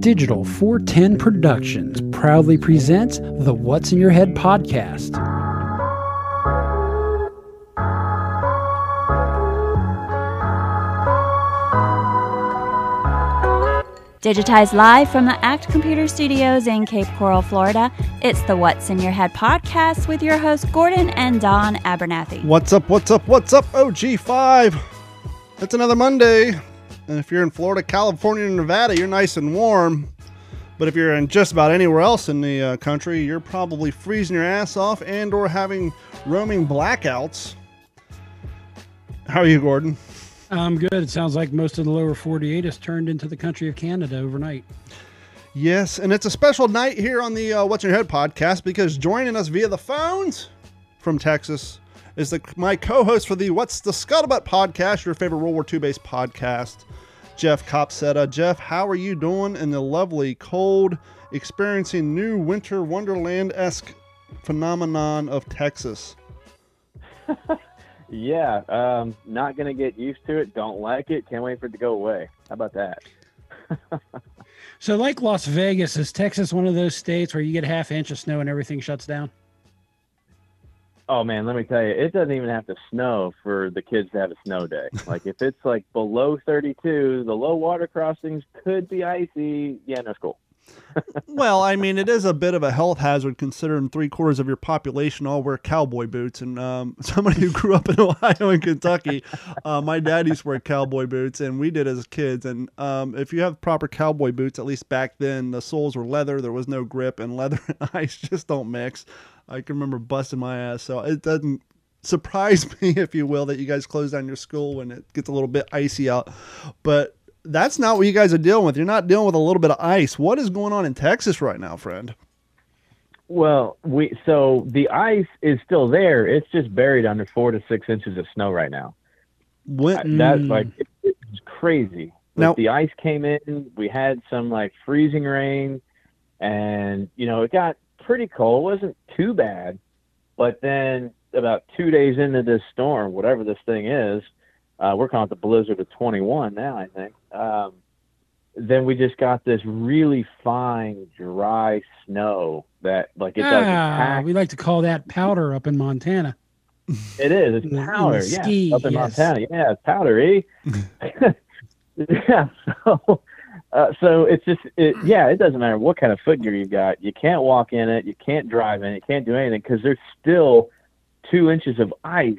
Digital 410 Productions proudly presents the What's in Your Head podcast. Digitized live from the Act Computer Studios in Cape Coral, Florida, it's the What's in Your Head podcast with your hosts Gordon and Don Abernathy. What's up? What's up? What's up? OG5. It's another Monday. And if you're in Florida, California, and Nevada, you're nice and warm. But if you're in just about anywhere else in the uh, country, you're probably freezing your ass off and or having roaming blackouts. How are you, Gordon? I'm good. It sounds like most of the lower 48 has turned into the country of Canada overnight. Yes, and it's a special night here on the uh, What's in Your Head podcast because joining us via the phones from Texas is the, my co-host for the What's the Scuttlebutt podcast, your favorite World War II based podcast, Jeff Copsetta. Jeff, how are you doing in the lovely, cold, experiencing new winter wonderland esque phenomenon of Texas? Yeah, um, not gonna get used to it. Don't like it. Can't wait for it to go away. How about that? so, like Las Vegas, is Texas one of those states where you get a half inch of snow and everything shuts down? Oh man, let me tell you, it doesn't even have to snow for the kids to have a snow day. like if it's like below 32, the low water crossings could be icy. Yeah, no school well, I mean, it is a bit of a health hazard considering three quarters of your population all wear cowboy boots. And um, somebody who grew up in Ohio and Kentucky, uh, my dad used to wear cowboy boots, and we did as kids. And um, if you have proper cowboy boots, at least back then, the soles were leather, there was no grip, and leather and ice just don't mix. I can remember busting my ass, so it doesn't surprise me, if you will, that you guys close down your school when it gets a little bit icy out. But that's not what you guys are dealing with. You're not dealing with a little bit of ice. What is going on in Texas right now, friend? Well, we so the ice is still there. It's just buried under four to six inches of snow right now. When, That's mm. like it, it's crazy. Now, the ice came in. We had some like freezing rain, and you know it got pretty cold. It wasn't too bad, but then about two days into this storm, whatever this thing is, uh, we're calling it the blizzard of 21 now, I think. Um, then we just got this really fine, dry snow that like it doesn't ah, pack. We like to call that powder up in Montana. It is. It's powder. yeah, ski, up in yes. Montana. Yeah, it's powdery. yeah. So, uh, so it's just it, yeah. It doesn't matter what kind of footgear you've got. You can't walk in it. You can't drive in it. You can't do anything because there's still two inches of ice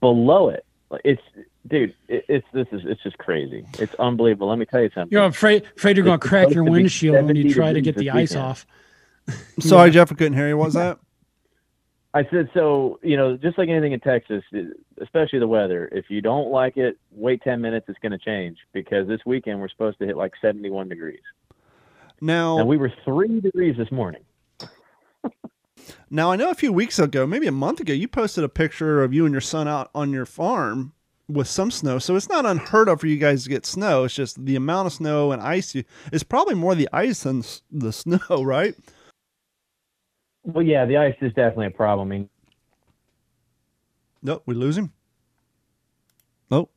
below it. It's dude, it, it's this is it's just crazy. It's unbelievable. Let me tell you something. You're afraid afraid you're going to crack your windshield when you try to get the ice weekend. off. Sorry, yeah. Jeff, I couldn't hear you. What was that? I said so. You know, just like anything in Texas, eh, especially the weather. If you don't like it, wait ten minutes. It's going to change because this weekend we're supposed to hit like seventy-one degrees. Now, and we were three degrees this morning. Now I know a few weeks ago, maybe a month ago, you posted a picture of you and your son out on your farm with some snow. So it's not unheard of for you guys to get snow. It's just the amount of snow and ice. You, it's probably more the ice than the snow, right? Well, yeah, the ice is definitely a problem. I mean, nope, we lose him. Nope.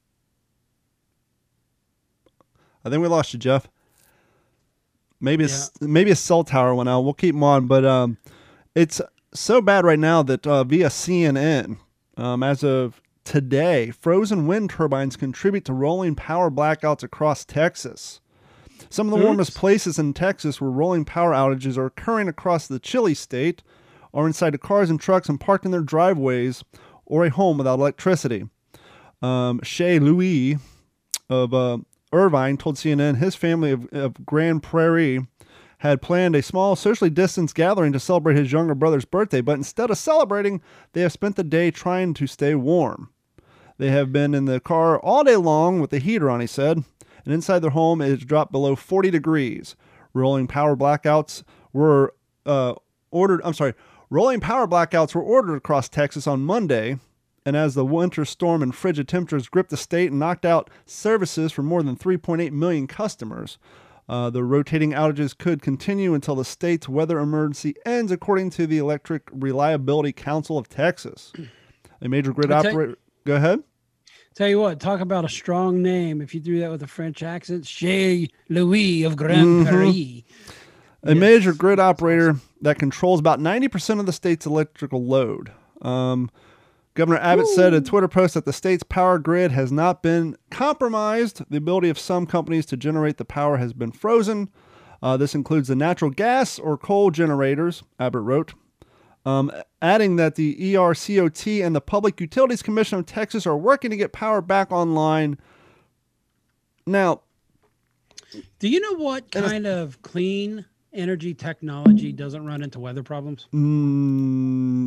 I think we lost you, Jeff. Maybe yeah. a, maybe a cell tower went out. We'll keep him on, but um, it's so bad right now that uh, via CNN, um, as of today, frozen wind turbines contribute to rolling power blackouts across Texas. Some of the Oops. warmest places in Texas where rolling power outages are occurring across the chilly state are inside of cars and trucks and parked in their driveways or a home without electricity. Um, Shay Louis of uh, Irving told CNN his family of, of Grand Prairie had planned a small socially distanced gathering to celebrate his younger brother's birthday, but instead of celebrating, they have spent the day trying to stay warm. They have been in the car all day long with the heater on, he said, and inside their home it dropped below 40 degrees. Rolling power blackouts were uh, ordered, I'm sorry, rolling power blackouts were ordered across Texas on Monday, and as the winter storm and frigid temperatures gripped the state and knocked out services for more than 3.8 million customers, uh, the rotating outages could continue until the state's weather emergency ends, according to the Electric Reliability Council of Texas. A major grid operator. Go ahead. Tell you what, talk about a strong name. If you do that with a French accent, Chez Louis of Grand mm-hmm. Paris. A yes. major grid operator that controls about 90% of the state's electrical load. Um, Governor Abbott Ooh. said in a Twitter post that the state's power grid has not been compromised. The ability of some companies to generate the power has been frozen. Uh, this includes the natural gas or coal generators, Abbott wrote. Um, adding that the ERCOT and the Public Utilities Commission of Texas are working to get power back online. Now, do you know what kind of clean energy technology doesn't run into weather problems? Mm,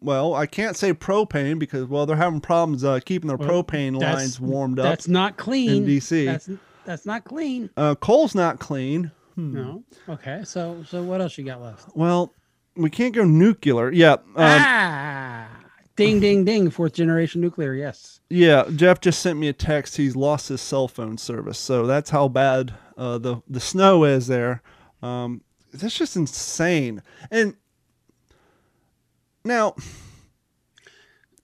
well, I can't say propane because well they're having problems uh, keeping their well, propane lines warmed up. That's not clean in DC. That's that's not clean. Uh, coal's not clean. Hmm. No. Okay. So so what else you got left? Well, we can't go nuclear. Yeah. Um, ah. Ding ding ding! Fourth generation nuclear. Yes. Yeah. Jeff just sent me a text. He's lost his cell phone service. So that's how bad uh, the the snow is there. Um, that's just insane. And now,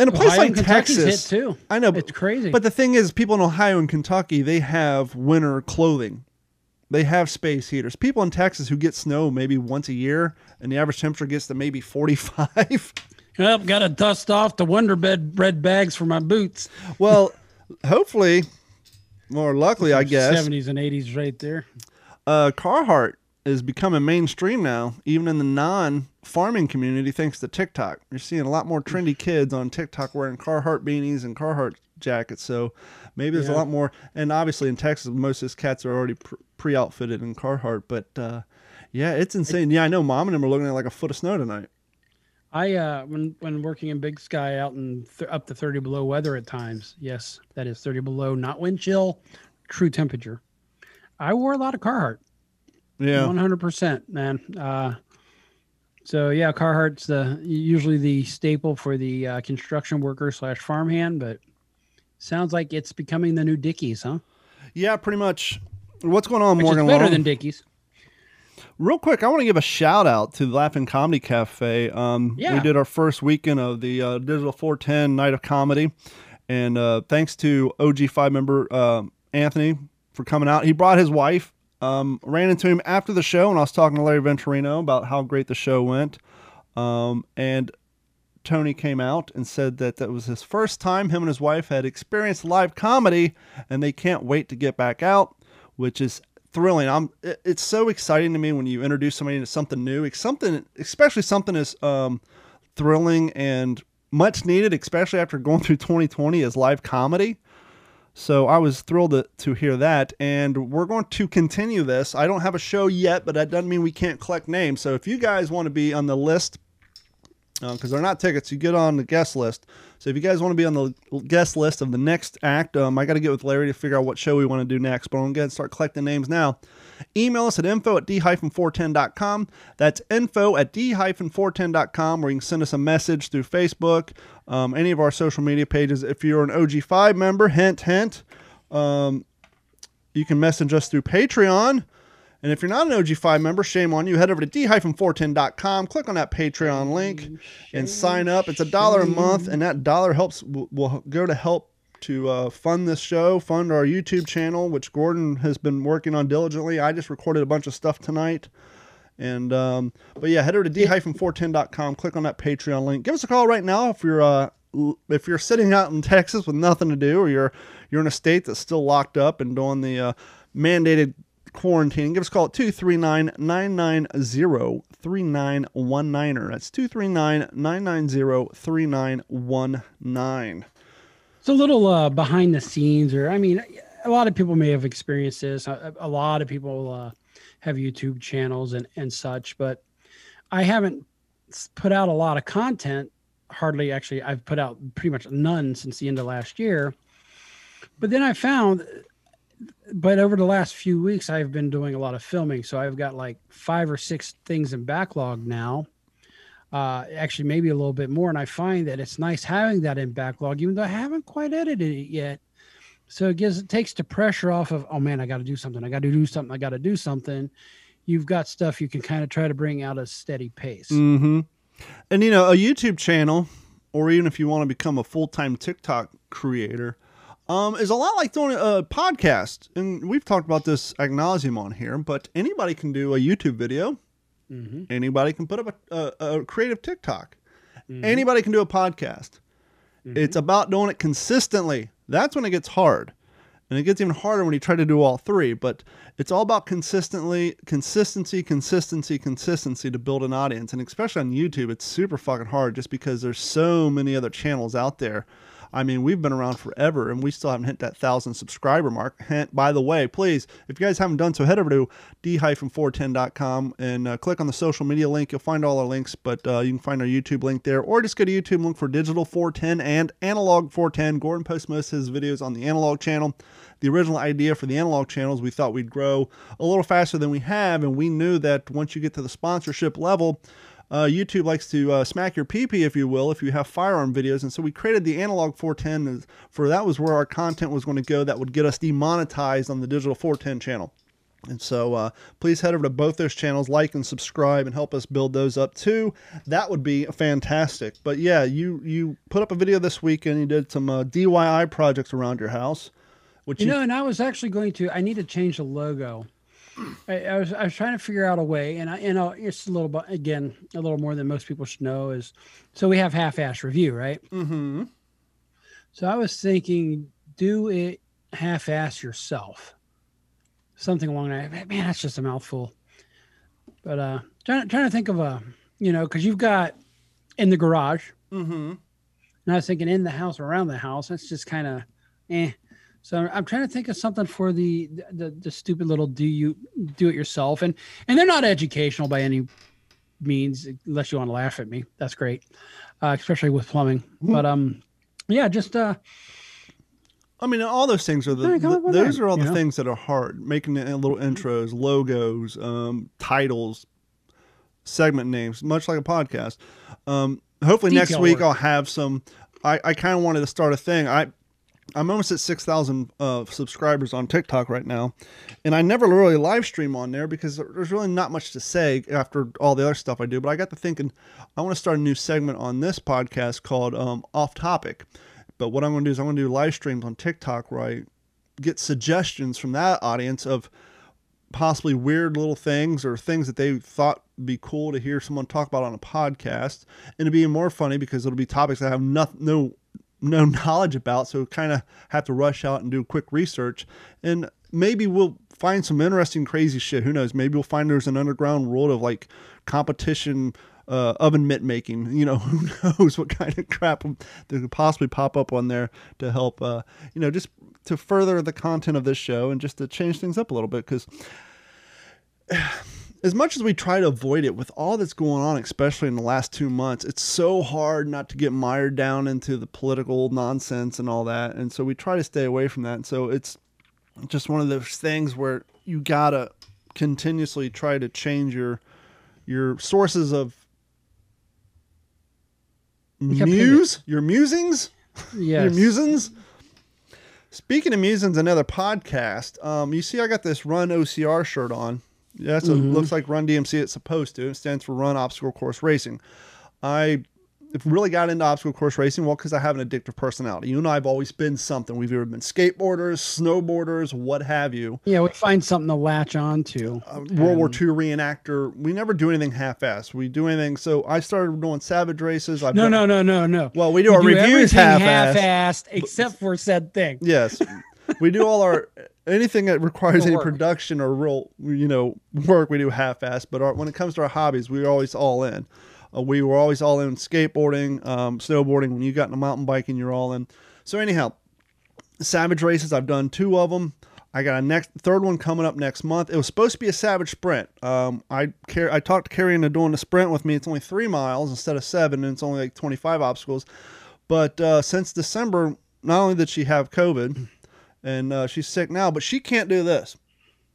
in a place like Texas, too. I know it's crazy. But the thing is, people in Ohio and Kentucky, they have winter clothing. They have space heaters. People in Texas who get snow maybe once a year, and the average temperature gets to maybe forty-five. Yep, got to dust off the Wonder Bed bread bags for my boots. Well, hopefully, more luckily, I guess. Seventies and eighties, right there. Uh, Carhartt is becoming mainstream now, even in the non farming community, thanks to TikTok. You're seeing a lot more trendy kids on TikTok wearing Carhartt beanies and Carhartt jackets. So maybe there's yeah. a lot more. And obviously in Texas, most of his cats are already pre outfitted in Carhartt. But uh, yeah, it's insane. Yeah, I know mom and them are looking at like a foot of snow tonight. I uh when when working in Big Sky out in th- up to 30 below weather at times. Yes, that is 30 below, not wind chill, true temperature. I wore a lot of Carhartt. Yeah, one hundred percent, man. Uh, so yeah, Carhartt's the usually the staple for the uh, construction worker slash farmhand, but sounds like it's becoming the new Dickies, huh? Yeah, pretty much. What's going on, Which Morgan? Better Long? than Dickies. Real quick, I want to give a shout out to the Laugh In Comedy Cafe. Um, yeah. We did our first weekend of the uh, Digital 410 Night of Comedy. And uh, thanks to OG5 member uh, Anthony for coming out. He brought his wife um, ran into him after the show, and I was talking to Larry Venturino about how great the show went. Um, and Tony came out and said that that was his first time him and his wife had experienced live comedy, and they can't wait to get back out, which is thrilling. I'm. It's so exciting to me when you introduce somebody to something new. Something, especially something as um, thrilling and much needed, especially after going through 2020 as live comedy. So I was thrilled to, to hear that. And we're going to continue this. I don't have a show yet, but that doesn't mean we can't collect names. So if you guys want to be on the list, because uh, they're not tickets, you get on the guest list. So if you guys want to be on the guest list of the next act, um, I got to get with Larry to figure out what show we want to do next. But I'm going to start collecting names now. Email us at info at d-410.com. That's info at d-410.com where you can send us a message through Facebook, um, any of our social media pages. If you're an OG5 member, hint, hint, um, you can message us through Patreon. And if you're not an OG5 member, shame on you. Head over to d-410.com, click on that Patreon link, and sign up. It's a dollar a month, and that dollar helps will, will go to help to uh, fund this show, fund our YouTube channel, which Gordon has been working on diligently. I just recorded a bunch of stuff tonight. And um, but yeah, head over to d-410.com, click on that Patreon link. Give us a call right now if you're uh, if you're sitting out in Texas with nothing to do, or you're you're in a state that's still locked up and doing the uh, mandated quarantine. Give us a call at 239 990 3919. That's 239 990 3919. It's a little uh, behind the scenes, or I mean, a lot of people may have experienced this. A, a lot of people uh, have YouTube channels and and such, but I haven't put out a lot of content. Hardly, actually, I've put out pretty much none since the end of last year. But then I found, but over the last few weeks, I've been doing a lot of filming, so I've got like five or six things in backlog now uh, actually maybe a little bit more. And I find that it's nice having that in backlog, even though I haven't quite edited it yet. So it gives it takes the pressure off of oh man, I got to do something. I got to do something. I got to do something. You've got stuff you can kind of try to bring out a steady pace. Mm-hmm. And you know, a YouTube channel or even if you want to become a full time TikTok creator, um, is a lot like doing a podcast. And we've talked about this ad nauseum on here, but anybody can do a YouTube video. Mm-hmm. Anybody can put up a, a, a creative TikTok. Mm-hmm. Anybody can do a podcast. Mm-hmm. It's about doing it consistently. That's when it gets hard. And it gets even harder when you try to do all three, but it's all about consistently consistency, consistency, consistency to build an audience. And especially on YouTube, it's super fucking hard just because there's so many other channels out there I mean, we've been around forever and we still haven't hit that thousand subscriber mark. And by the way, please, if you guys haven't done so, head over to d-410.com and uh, click on the social media link. You'll find all our links, but uh, you can find our YouTube link there, or just go to YouTube and look for Digital 410 and Analog 410. Gordon posts most of his videos on the analog channel. The original idea for the analog channels, we thought we'd grow a little faster than we have, and we knew that once you get to the sponsorship level, uh, YouTube likes to uh, smack your peepee, if you will, if you have firearm videos. And so we created the Analog 410 for that was where our content was going to go that would get us demonetized on the Digital 410 channel. And so uh, please head over to both those channels, like and subscribe, and help us build those up too. That would be fantastic. But yeah, you you put up a video this week and you did some uh, DIY projects around your house. Which you, you know, and I was actually going to. I need to change the logo I, I, was I was trying to figure out a way, and I you know it's a little bit again a little more than most people should know is so we have half-ass review, right? Mm-hmm. So I was thinking, do it half-ass yourself, something along that. Man, that's just a mouthful. But uh, trying trying to think of a you know because you've got in the garage, mm-hmm. and I was thinking in the house or around the house. That's just kind of eh. So I'm trying to think of something for the, the the, stupid little do you do it yourself and and they're not educational by any means unless you want to laugh at me. That's great, uh, especially with plumbing. Mm-hmm. But um, yeah, just uh. I mean, all those things are the, the those that, are all the know? things that are hard. Making little intros, logos, um, titles, segment names, much like a podcast. Um, hopefully Detail next week work. I'll have some. I, I kind of wanted to start a thing. I I'm almost at 6,000 uh, subscribers on TikTok right now. And I never really live stream on there because there's really not much to say after all the other stuff I do. But I got to thinking, I want to start a new segment on this podcast called um, Off Topic. But what I'm going to do is I'm going to do live streams on TikTok where I get suggestions from that audience of possibly weird little things or things that they thought be cool to hear someone talk about on a podcast. And it'd be more funny because it'll be topics I have no, no no knowledge about, so kind of have to rush out and do quick research. And maybe we'll find some interesting, crazy shit. Who knows? Maybe we'll find there's an underground world of like competition uh, oven mitt making. You know, who knows what kind of crap that could possibly pop up on there to help, uh, you know, just to further the content of this show and just to change things up a little bit because as much as we try to avoid it with all that's going on, especially in the last two months, it's so hard not to get mired down into the political nonsense and all that. And so we try to stay away from that. And so it's just one of those things where you gotta continuously try to change your your sources of muse, your musings, yes. your musings. Speaking of musings, another podcast. Um, you see, I got this Run OCR shirt on. Yeah, so mm-hmm. it looks like Run DMC. It's supposed to. It stands for Run Obstacle Course Racing. I really got into obstacle course racing well because I have an addictive personality. You and I have always been something. We've either been skateboarders, snowboarders, what have you. Yeah, we find something to latch on to. Uh, World War II reenactor. We never do anything half-assed. We do anything. So I started doing savage races. I've no, done, no, no, no, no. Well, we do we our do reviews half-assed, half-assed, except for said thing. Yes, we do all our anything that requires any production or real, you know, work, we do half-assed. But our, when it comes to our hobbies, we're always all in. Uh, we were always all in skateboarding, um, snowboarding. When you got into mountain biking, you're all in. So anyhow, Savage races, I've done two of them. I got a next third one coming up next month. It was supposed to be a Savage sprint. Um, I I talked to Carrie into doing the sprint with me. It's only three miles instead of seven, and it's only like 25 obstacles. But uh, since December, not only did she have COVID, and uh, she's sick now, but she can't do this.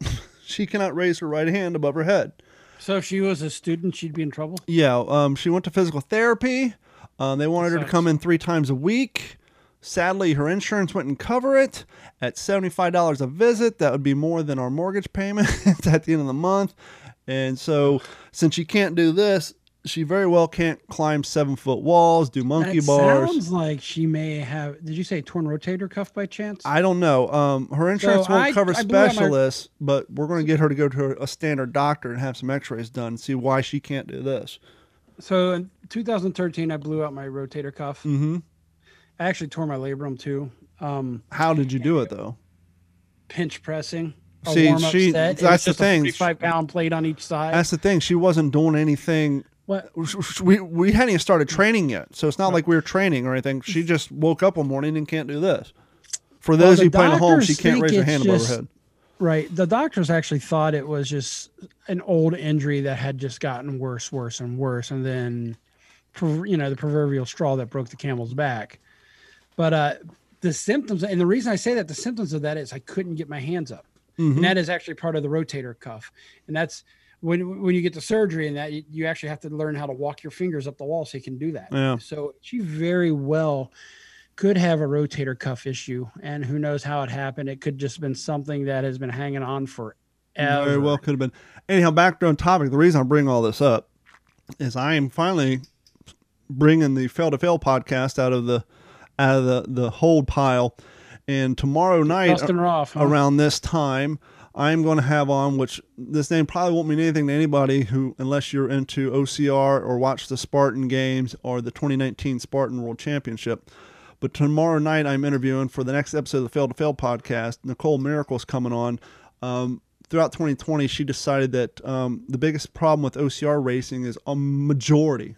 she cannot raise her right hand above her head. So if she was a student, she'd be in trouble. Yeah, um, she went to physical therapy. Um, they wanted her to come in three times a week. Sadly, her insurance wouldn't cover it at seventy-five dollars a visit. That would be more than our mortgage payment at the end of the month. And so, since she can't do this, she very well can't climb seven foot walls, do monkey that bars. Sounds like she may have. Did you say torn rotator cuff by chance? I don't know. Um, her insurance so won't I, cover I specialists, my... but we're going to get her to go to a standard doctor and have some X-rays done and see why she can't do this. So in 2013, I blew out my rotator cuff. Mm-hmm. I actually tore my labrum too. Um, How did you do it though? Pinch pressing. See, she set. that's the thing. Five pound plate on each side. That's the thing. She wasn't doing anything. What? We we hadn't even started training yet, so it's not right. like we were training or anything. She just woke up one morning and can't do this. For those well, you playing at home, she can't raise her hand just, above her head. Right. The doctors actually thought it was just an old injury that had just gotten worse, worse, and worse, and then, you know, the proverbial straw that broke the camel's back. But uh, the symptoms, and the reason I say that, the symptoms of that is I couldn't get my hands up, mm-hmm. and that is actually part of the rotator cuff, and that's when when you get the surgery and that you, you, actually have to learn how to walk your fingers up the wall so you can do that. Yeah. So she very well could have a rotator cuff issue, and who knows how it happened. It could just been something that has been hanging on for. Very well could have been. Anyhow, back on topic. The reason I bring all this up is I am finally bringing the fail to fail podcast out of the out of the the hold pile, and tomorrow night off, huh? around this time. I'm going to have on, which this name probably won't mean anything to anybody who, unless you're into OCR or watch the Spartan games or the 2019 Spartan World Championship. But tomorrow night, I'm interviewing for the next episode of the Fail to Fail podcast. Nicole Mericle's coming on. Um, throughout 2020, she decided that um, the biggest problem with OCR racing is a majority,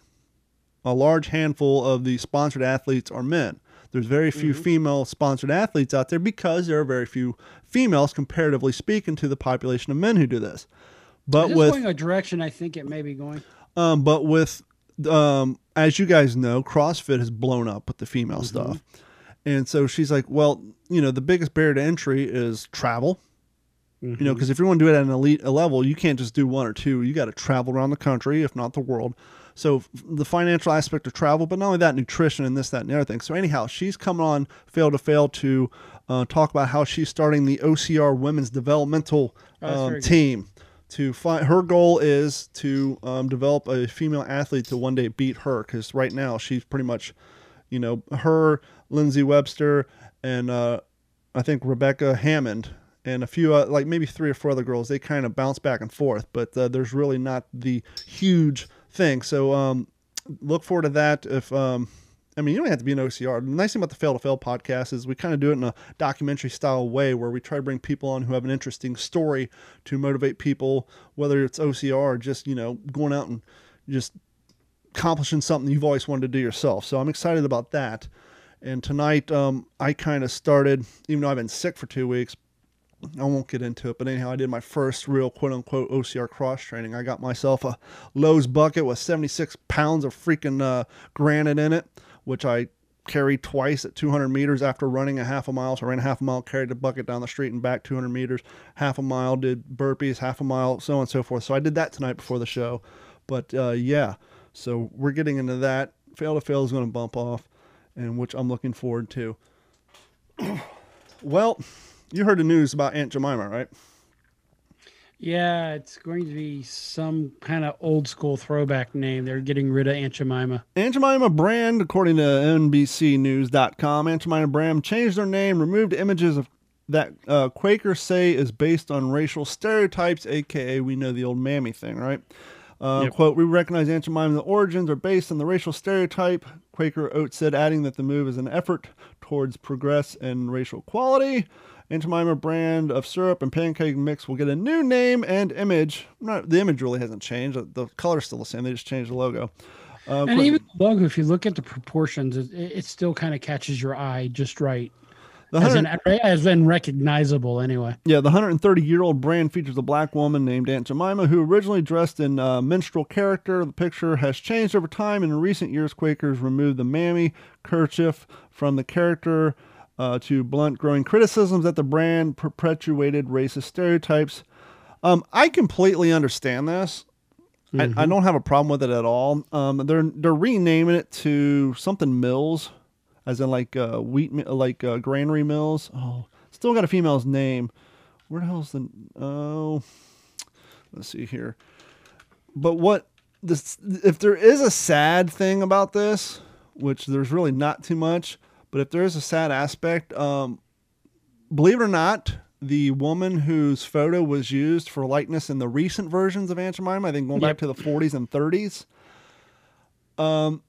a large handful of the sponsored athletes are men. There's very few mm-hmm. female sponsored athletes out there because there are very few females, comparatively speaking, to the population of men who do this. But with going a direction, I think it may be going. Um, but with um, as you guys know, CrossFit has blown up with the female mm-hmm. stuff. And so she's like, well, you know, the biggest barrier to entry is travel. Mm-hmm. You know, because mm-hmm. if you want to do it at an elite level, you can't just do one or two. You got to travel around the country, if not the world. So the financial aspect of travel, but not only that, nutrition and this, that, and the other thing. So anyhow, she's coming on Fail to Fail to uh, talk about how she's starting the OCR Women's Developmental oh, um, team to find her goal is to um, develop a female athlete to one day beat her because right now she's pretty much you know her lindsay webster and uh, i think rebecca hammond and a few uh, like maybe three or four other girls they kind of bounce back and forth but uh, there's really not the huge thing so um, look forward to that if um, I mean, you don't have to be an OCR. The nice thing about the Fail to Fail podcast is we kind of do it in a documentary style way where we try to bring people on who have an interesting story to motivate people, whether it's OCR or just, you know, going out and just accomplishing something you've always wanted to do yourself. So I'm excited about that. And tonight, um, I kind of started, even though I've been sick for two weeks, I won't get into it, but anyhow, I did my first real quote unquote OCR cross training. I got myself a Lowe's bucket with 76 pounds of freaking uh, granite in it which I carried twice at 200 meters after running a half a mile. So I ran a half a mile, carried the bucket down the street and back 200 meters, half a mile, did burpees, half a mile, so on and so forth. So I did that tonight before the show. But uh, yeah, so we're getting into that. Fail to fail is going to bump off, and which I'm looking forward to. well, you heard the news about Aunt Jemima, right? Yeah, it's going to be some kind of old school throwback name. They're getting rid of Aunt Jemima. Aunt Jemima brand, according to NBCNews.com, Aunt Jemima brand changed their name, removed images of that uh, Quakers say is based on racial stereotypes, aka we know the old mammy thing, right? Uh, yep. Quote, we recognize Aunt Jemima's origins are based on the racial stereotype. Quaker Oats said, adding that the move is an effort towards progress and racial equality. Aunt Jemima brand of syrup and pancake mix will get a new name and image. Not, the image really hasn't changed. The color's still the same. They just changed the logo. Uh, and even the logo, if you look at the proportions, it, it still kind of catches your eye just right. As in, as in recognizable, anyway. Yeah, the 130 year old brand features a black woman named Aunt Jemima who originally dressed in uh, minstrel character. The picture has changed over time. In recent years, Quakers removed the mammy kerchief from the character uh, to blunt growing criticisms that the brand perpetuated racist stereotypes. Um, I completely understand this. Mm-hmm. I, I, mm-hmm. don't have a problem with it at all. Um, they're they're renaming it to something Mills, as in like uh, wheat, like uh, granary mills. Oh, still got a female's name. Where the hell's the? Oh, let's see here. But what this if there is a sad thing about this, which there's really not too much, but if there is a sad aspect, um, believe it or not, the woman whose photo was used for likeness in the recent versions of Aunt Jemima, I think going yep. back to the 40s and 30s, um,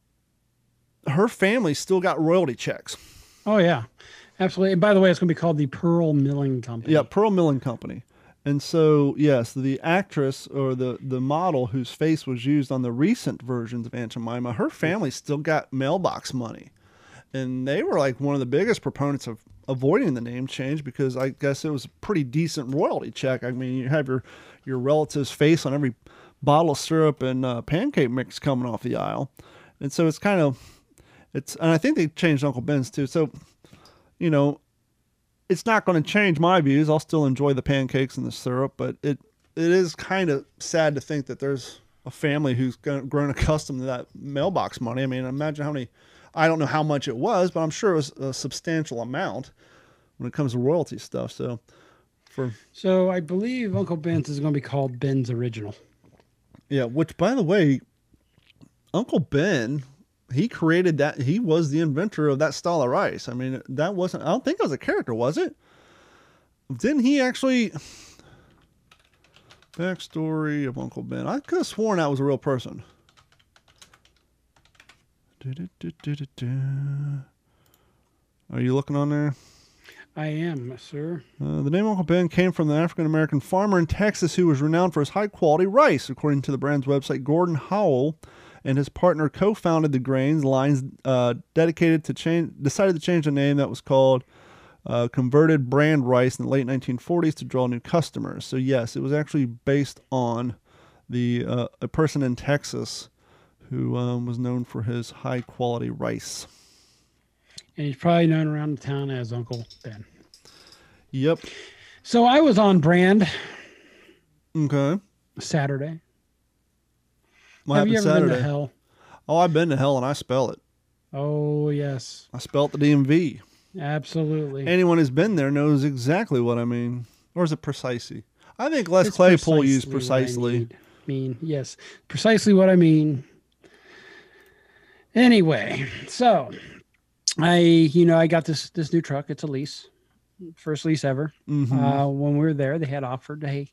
her family still got royalty checks. Oh yeah, absolutely. And by the way, it's going to be called the Pearl Milling Company. Yeah, Pearl Milling Company. And so, yes, the actress or the, the model whose face was used on the recent versions of Aunt Jemima, her family still got mailbox money. And they were like one of the biggest proponents of avoiding the name change because I guess it was a pretty decent royalty check. I mean, you have your, your relative's face on every bottle of syrup and uh, pancake mix coming off the aisle. And so it's kind of, it's, and I think they changed Uncle Ben's too. So, you know, it's not going to change my views. I'll still enjoy the pancakes and the syrup, but it it is kind of sad to think that there's a family who's grown accustomed to that mailbox money. I mean, imagine how many. I don't know how much it was, but I'm sure it was a substantial amount when it comes to royalty stuff. So, for so I believe Uncle Ben's is going to be called Ben's Original. Yeah, which by the way, Uncle Ben he created that. He was the inventor of that style of rice. I mean, that wasn't. I don't think it was a character, was it? Didn't he actually? Backstory of Uncle Ben. I could have sworn that was a real person. Are you looking on there? I am, sir. Uh, the name Uncle Ben came from the African American farmer in Texas who was renowned for his high quality rice, according to the brand's website. Gordon Harwell and his partner co-founded the grains lines uh, dedicated to change decided to change the name that was called uh, converted brand rice in the late 1940s to draw new customers so yes it was actually based on the uh, a person in texas who um, was known for his high quality rice and he's probably known around the town as uncle ben yep so i was on brand okay saturday what Have you ever Saturday? been to hell? Oh, I've been to hell and I spell it. Oh yes. I spelled the DMV. Absolutely. Anyone who's been there knows exactly what I mean. Or is it precisely? I think Les it's Claypool used precisely. I mean, yes, precisely what I mean. Anyway, so I, you know, I got this this new truck. It's a lease, first lease ever. Mm-hmm. Uh, when we were there, they had offered, hey,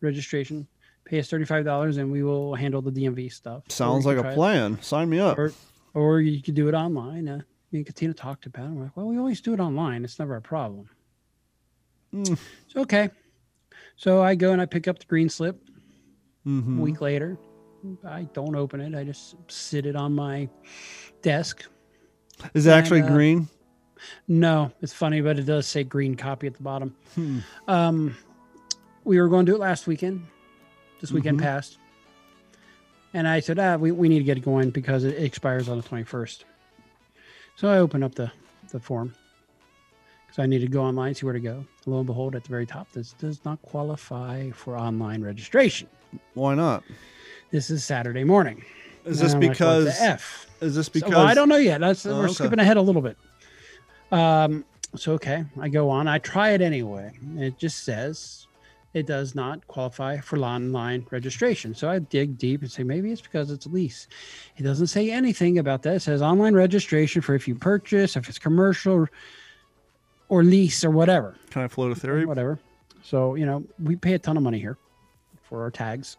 registration pay us $35 and we will handle the DMV stuff. Sounds like a plan. It. Sign me up. Or, or, you could do it online. Uh, me and Katina talked about it. We're like, well, we always do it online. It's never a problem. Mm. So, okay. So I go and I pick up the green slip mm-hmm. a week later. I don't open it. I just sit it on my desk. Is it and, actually uh, green? No, it's funny, but it does say green copy at the bottom. Hmm. Um, we were going to do it last weekend this weekend mm-hmm. passed. And I said, ah, we, we need to get it going because it expires on the 21st. So I opened up the, the form because I need to go online, see where to go. Lo and behold, at the very top, this does not qualify for online registration. Why not? This is Saturday morning. Is this because like, F? Is this because so, well, I don't know yet. That's oh, we're okay. skipping ahead a little bit. Um, so okay, I go on. I try it anyway. It just says it does not qualify for online registration. So I dig deep and say maybe it's because it's lease. It doesn't say anything about that. It says online registration for if you purchase, if it's commercial or lease or whatever. Can I float a theory? Whatever. So, you know, we pay a ton of money here for our tags.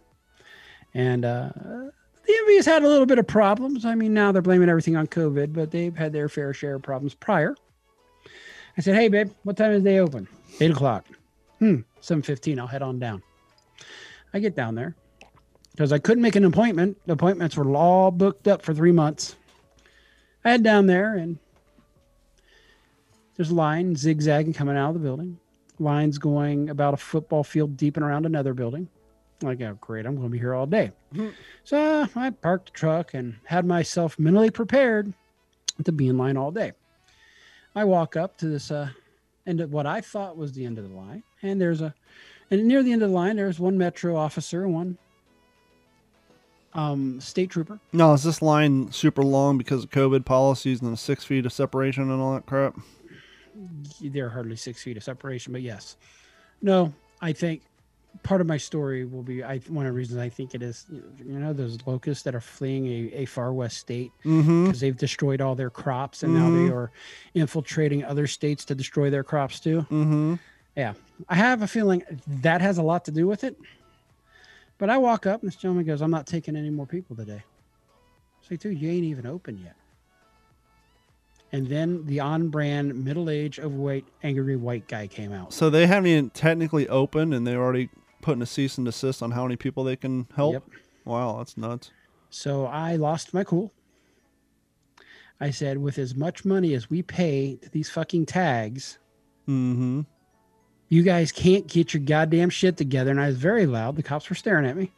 And uh, the DMV has had a little bit of problems. I mean, now they're blaming everything on COVID, but they've had their fair share of problems prior. I said, hey, babe, what time is they open? Eight o'clock. Hmm, 7.15, I'll head on down. I get down there because I couldn't make an appointment. The appointments were all booked up for three months. I head down there and there's a line zigzagging coming out of the building. Lines going about a football field deep and around another building. Like, oh, great, I'm going to be here all day. Mm-hmm. So I parked the truck and had myself mentally prepared to be in line all day. I walk up to this uh, end of what I thought was the end of the line and there's a and near the end of the line there's one metro officer one um state trooper no is this line super long because of covid policies and the six feet of separation and all that crap there are hardly six feet of separation but yes no i think part of my story will be I one of the reasons I think it is you know those locusts that are fleeing a, a far west state because Mm-hmm. they've destroyed all their crops and now they are infiltrating other states to destroy their crops too. Mm-hmm. Yeah, I have a feeling that has a lot to do with it. But I walk up and this gentleman goes, "I'm not taking any more people today." I say, "Dude, you ain't even open yet." And then the on-brand, middle-aged, overweight, angry white guy came out. So they haven't even technically opened, and they're already putting a cease and desist on how many people they can help. Yep. Wow, that's nuts. So I lost my cool. I said, with as much money as we pay to these fucking tags, Mm-hmm. you guys can't get your goddamn shit together. And I was very loud. The cops were staring at me.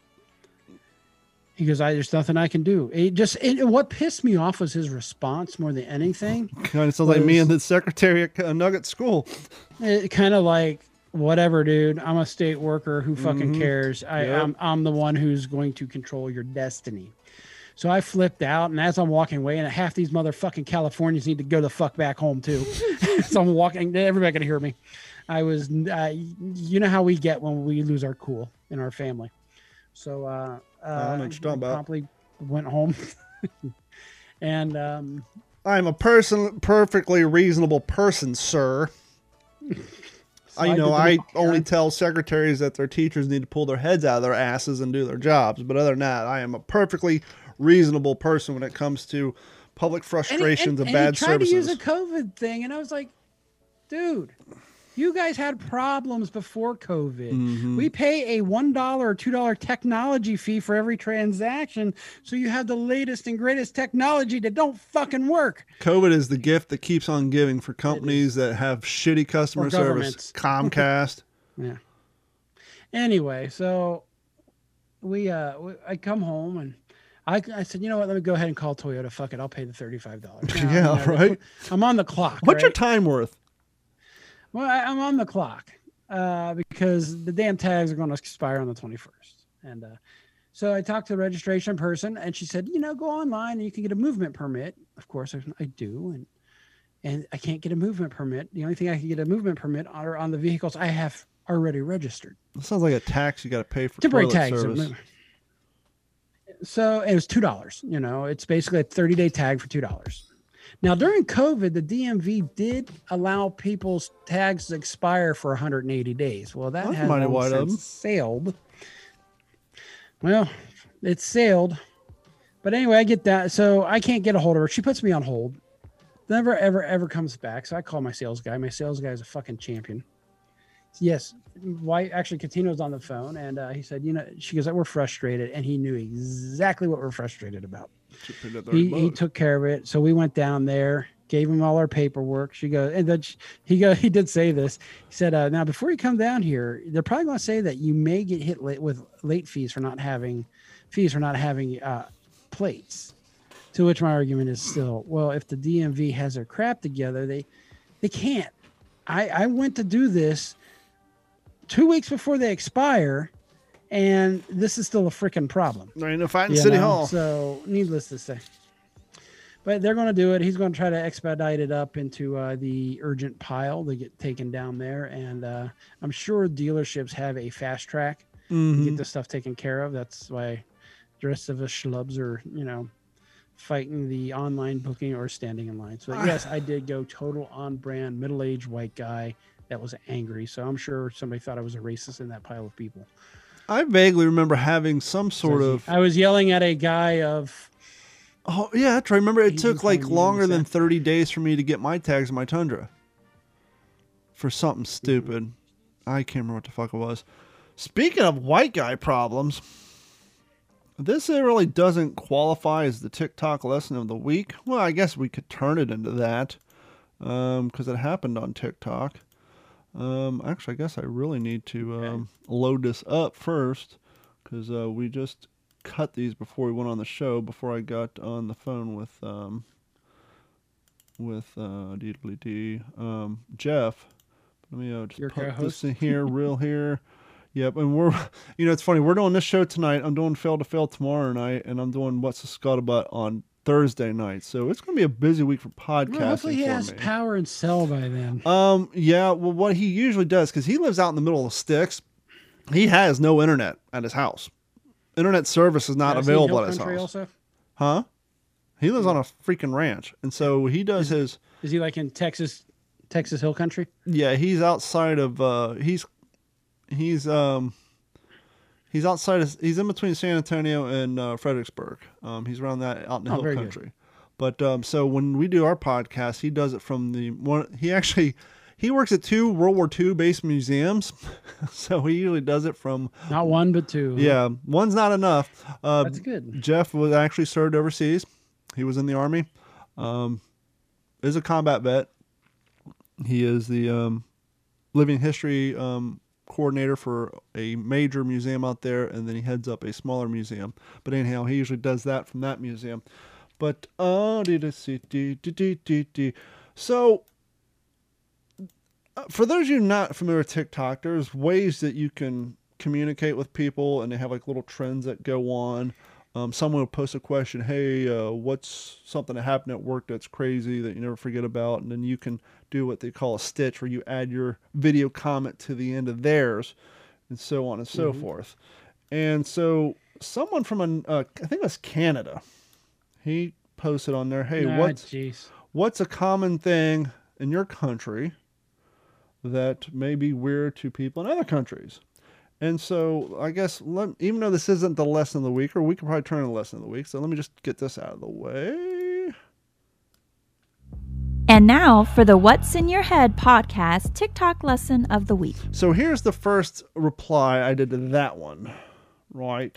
He goes, I there's nothing I can do. It just it, what pissed me off was his response more than anything. Kind of sounds like me and the secretary at Nugget School. It kind of like whatever, dude. I'm a state worker. Who fucking Mhm. cares? I, Yep. I'm I'm the one who's going to control your destiny. So I flipped out, and as I'm walking away, and half these motherfucking Californians need to go the fuck back home too. so I'm walking. Everybody can hear me. I was, uh, you know how we get when we lose our cool in our family. So uh, uh, I know what you're talking about. promptly went home, and um, I'm a person, perfectly reasonable person, sir. I slide know I only tell secretaries that their teachers need to pull their heads out of their asses and do their jobs. But other than that, I am a perfectly reasonable person when it comes to public And he- frustrations and, of bad and he tried to use a COVID thing, and I was like, dude, you guys had problems before COVID. Mhm. We pay a one dollar or two dollar technology fee for every transaction, so you have the latest and greatest technology that don't fucking work. COVID is the gift that keeps on giving for companies that have shitty customer service. Comcast. Yeah. Anyway, so we uh we, I come home and I, I said, you know what? Let me go ahead and call Toyota. Fuck it, I'll pay the thirty five dollars. Yeah, right. I'm on the clock. What's your time worth? Well, I, I'm on the clock uh, because the damn tags are going to expire on the 21st. And uh, so I talked to the registration person, and she said, you know, go online and you can get a movement permit. Of course, I, I do, and and I can't get a movement permit. The only thing I can get a movement permit on are on the vehicles I have already registered. That sounds like a tax you got to pay for Temporary tags. service. So it was two dollars. You know, it's basically a 30 day tag for two dollars. Now during COVID, the DMV did allow people's tags to expire for 180 days. Well, that has mighty long wide of 'em. since sailed. Well, it's sailed. But anyway, I get that. So I can't get a hold of her. She puts me on hold. Never, ever, ever comes back. So I call my sales guy. My sales guy is a fucking champion. Yes, why actually Catino's on the phone and uh, he said, you know, she goes, we're frustrated, and he knew exactly what we're frustrated about. Should pay that 30 He, he took care of it. So we went down there, gave him all our paperwork. She goes, and then she, he go, he did say this. He said, uh, now before you come down here, they're probably going to say that you may get hit late with late fees for not having fees for not having uh, plates. To which my argument is still, well, if the DMV has their crap together, they they can't. I I went to do this two weeks before they expire, and this is still a freaking problem. There ain't no fighting City know? Hall. So, needless to say, but they're going to do it. He's going to try to expedite it up into uh, the urgent pile to get taken down there, and uh, I'm sure dealerships have a fast track to Mhm. get this stuff taken care of. That's why the rest of us schlubs are, you know, fighting the online booking or standing in line. So yes, I did go total on brand middle aged white guy that was angry. So I'm sure somebody thought I was a racist in that pile of people. I vaguely remember having some sort of. I was yelling at a guy of Oh yeah, that's right. Remember, it took like longer than thirty days for me to get my tags in my Tundra. For something stupid, I can't remember what the fuck it was. Speaking of white guy problems, this really doesn't qualify as the TikTok lesson of the week. Well, I guess we could turn it into that um, because it happened on TikTok. Um, actually, I guess I really need to um, load this up first because uh, we just cut these before we went on the show. Before I got on the phone with um, with uh, um, Jeff. Let me uh, just Your put this in here, real here. Yep, and we're, you know, it's funny. We're doing this show tonight. I'm doing Fail to Fail tomorrow night, and I'm doing What's the Scuttlebutt on Thursday night. So it's going to be a busy week for podcasting well, hopefully he has me. power and cell by then. Um, yeah, well, what he usually does, because he lives out in the middle of the sticks, He has no internet at his house. Internet service is not available at his house. Also? Huh? He lives on a freaking ranch, and so he does his. Is he like in Texas, Texas Hill Country? Yeah, he's outside of. uh He's he's um he's outside of. He's in between San Antonio and uh, Fredericksburg. Um, he's around that out in the oh, hill country. Good. But um, so when we do our podcast, he does it from the one. He actually he works at two World War II based museums, so he usually does it from not one but two. Yeah, one's not enough. Uh, That's good. Jeff was actually served overseas. He was in the army. Um, is a combat vet. He is the um, living history um, coordinator for a major museum out there, and then he heads up a smaller museum. But anyhow, he usually does that from that museum. But uh, so for those of you not familiar with TikTok, there's ways that you can communicate with people, and they have like little trends that go on. Um, someone will post a question, "Hey, uh, what's something that happened at work that's crazy that you never forget about?" And then you can do what they call a stitch, where you add your video comment to the end of theirs, and so on and so mm-hmm. forth. And so, someone from an, uh, I think it was Canada, he posted on there, "Hey, what's geez. what's a common thing in your country?" that may be weird to people in other countries. And so I guess let, even though this isn't the lesson of the week, or we could probably turn the lesson of the week, so let me just get this out of the way. And now for the What's in Your Head podcast TikTok lesson of the week. So here's the first reply I did to that one, right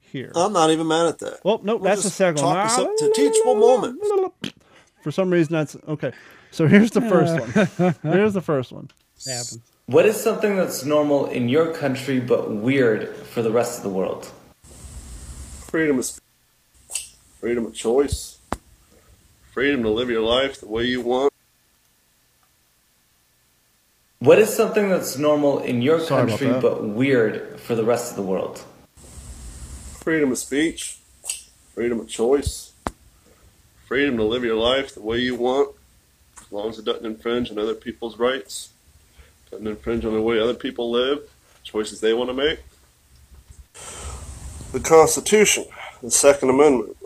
here. I'm not even mad at that. Well, nope, We're that's the second one. This up to ah, teachable moment. For some reason, that's okay. So here's the first uh. one. Here's the first one happens. What is something that's normal in your country but weird for the rest of the world? Freedom of freedom of choice, freedom to live your life the way you want. What is something that's normal in your Sorry country but weird for the rest of the world? Freedom of speech, freedom of choice, freedom to live your life the way you want, as long as it doesn't infringe on other people's rights doesn't infringe on the way other people live, choices they want to make. The Constitution, the Second Amendment.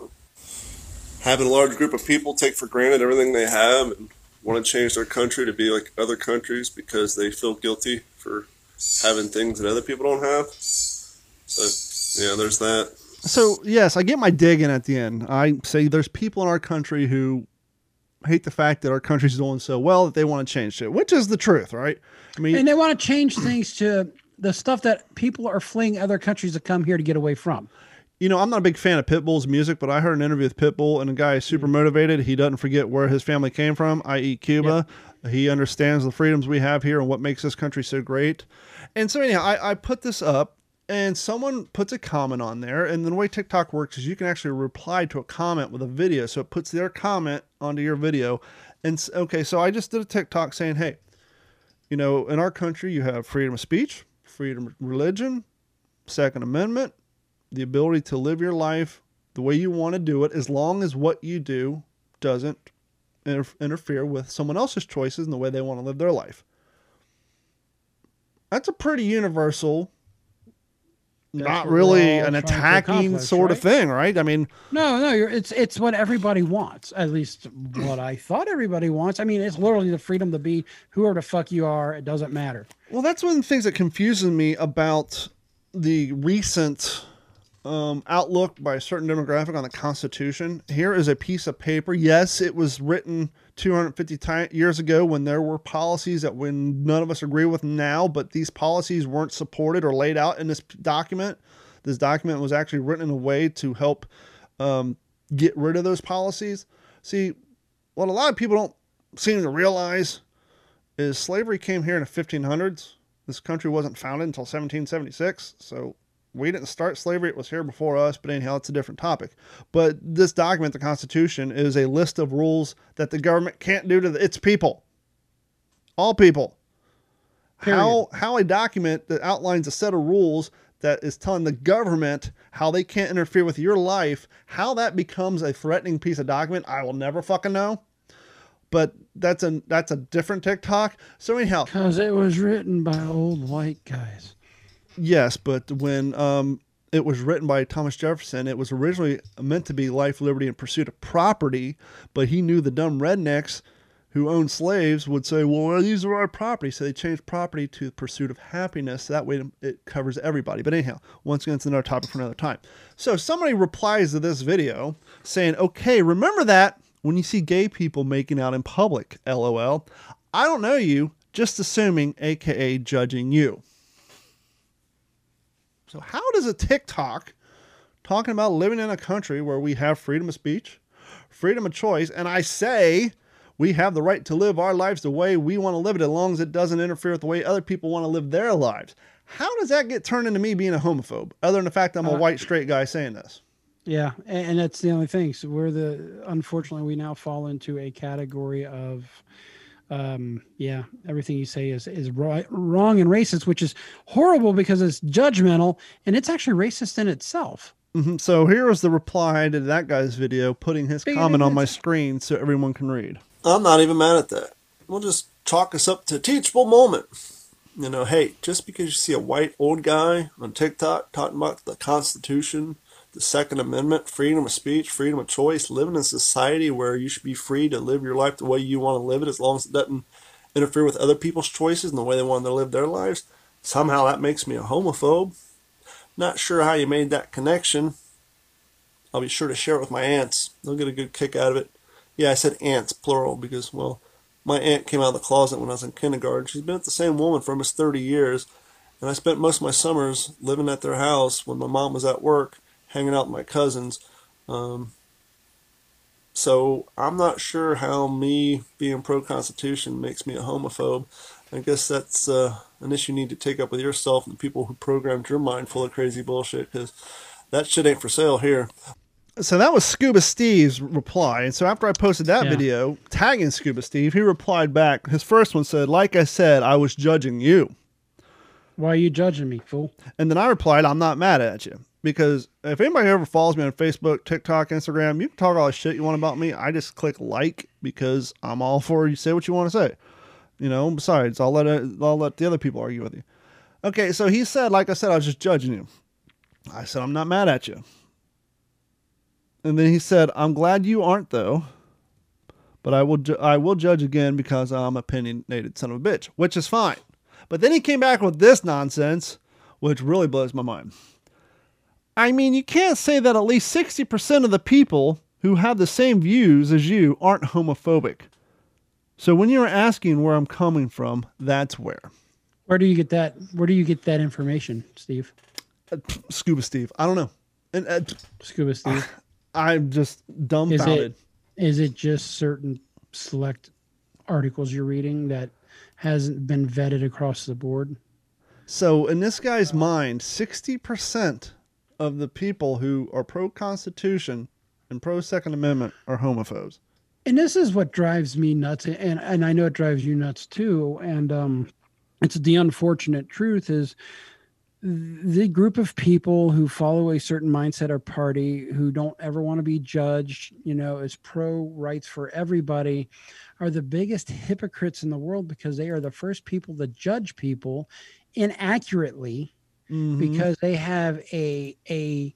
Having a large group of people take for granted everything they have and want to change their country to be like other countries because they feel guilty for having things that other people don't have. But yeah, there's that. So yes, I get my dig in at the end. I say there's people in our country who hate the fact that our country's doing so well that they want to change it, which is the truth, right? I mean, and they want to change things to the stuff that people are fleeing other countries to come here to get away from. You know, I'm not a big fan of Pitbull's music, but I heard an interview with Pitbull, and the guy is super motivated. He doesn't forget where his family came from, i.e., Cuba. Yep. He understands the freedoms we have here and what makes this country so great. And so, anyhow, I, I put this up and someone puts a comment on there and the way tiktok works is you can actually reply to a comment with a video. So it puts their comment onto your video. And okay so i just did a tiktok saying hey you know in our country you have freedom of speech freedom of religion second amendment the ability to live your life the way you want to do it as long as what you do doesn't inter- interfere with someone else's choices and the way they want to live their life. That's a pretty universal not really an attacking sort right? of thing, right? I mean, no, no, it's it's what everybody wants. At least what I thought everybody wants. I mean, it's literally the freedom to be whoever the fuck you are. It doesn't matter. Well, that's one of the things that confuses me about the recent um, outlook by a certain demographic on the Constitution. Here is a piece of paper. Yes, it was written 250 t- years ago when there were policies that when none of us agree with now, but these policies weren't supported or laid out in this document. This document was actually written in a way to help um, get rid of those policies. See, what a lot of people don't seem to realize is slavery came here in the 1500s. This country wasn't founded until 1776, so we didn't start slavery, it was here before us, but anyhow, it's a different topic. But this document, the Constitution, is a list of rules that the government can't do to the, its people. All people. Period. How how a document that outlines a set of rules that is telling the government how they can't interfere with your life, how that becomes a threatening piece of document, I will never fucking know. But that's a that's a different TikTok. So anyhow, because it was written by old white guys. Yes, but when um, it was written by Thomas Jefferson, it was originally meant to be life, liberty, and pursuit of property, but he knew the dumb rednecks who owned slaves would say, well, these are our property. So they changed property to pursuit of happiness. That way it covers everybody. But anyhow, once again, it's another topic for another time. So somebody replies to this video saying, okay, remember that when you see gay people making out in public, lol. I don't know you, just assuming, aka judging you. So, how does a TikTok talking about living in a country where we have freedom of speech, freedom of choice, and I say we have the right to live our lives the way we want to live it as long as it doesn't interfere with the way other people want to live their lives? How does that get turned into me being a homophobe, other than the fact I'm a uh, white straight guy saying this? Yeah, and that's the only thing. So we're the unfortunately we now fall into a category of um yeah everything you say is is right, wrong and racist which is horrible because it's judgmental and it's actually racist in itself. Mm-hmm. so here is the reply to that guy's video putting his comment on my screen so everyone can read. I'm not even mad at that. We'll just chalk us up to a teachable moment. You know hey just because you see a white old guy on tiktok talking about the constitution the Second Amendment, freedom of speech, freedom of choice, living in a society where you should be free to live your life the way you want to live it as long as it doesn't interfere with other people's choices and the way they want to live their lives. Somehow that makes me a homophobe. Not sure how you made that connection. I'll be sure to share it with my aunts. They'll get a good kick out of it. Yeah, I said aunts, plural, because, well, my aunt came out of the closet when I was in kindergarten. She's been with the same woman for almost 30 years, and I spent most of my summers living at their house when my mom was at work hanging out with my cousins. Um, so I'm not sure how me being pro Constitution makes me a homophobe. I guess that's uh, an issue you need to take up with yourself and the people who programmed your mind full of crazy bullshit because that shit ain't for sale here. So that was Scuba Steve's reply. And so after I posted that yeah. video tagging Scuba Steve, he replied back. His first one said, Like I said, I was judging you. Why are you judging me, fool? And then I replied, I'm not mad at you because if anybody ever follows me on Facebook, TikTok, Instagram, you can talk all the shit you want about me. I just click like because I'm all for you say what you want to say. You know, besides, I'll let it, I'll let the other people argue with you. Okay, so he said, like I said, I was just judging you. I said, I'm not mad at you. And then he said, I'm glad you aren't though, but I will ju- I will judge again because I'm opinionated son of a bitch, which is fine. But then he came back with this nonsense, which really blows my mind. I mean, you can't say that at least 60% of the people who have the same views as you aren't homophobic. So when you're asking where I'm coming from, that's where. Where do you get that? Where do you get that information, Steve? Uh, Scuba Steve. I don't know. And, uh, Scuba Steve. I'm just dumbfounded. Is it, is it just certain select articles you're reading that hasn't been vetted across the board? So in this guy's mind, 60% of the people who are pro Constitution and pro Second Amendment are homophobes. And this is what drives me nuts, and and I know it drives you nuts too. And um, it's the unfortunate truth is the group of people who follow a certain mindset or party who don't ever want to be judged, you know, is pro rights for everybody, are the biggest hypocrites in the world because they are the first people to judge people inaccurately mm-hmm. because they have a a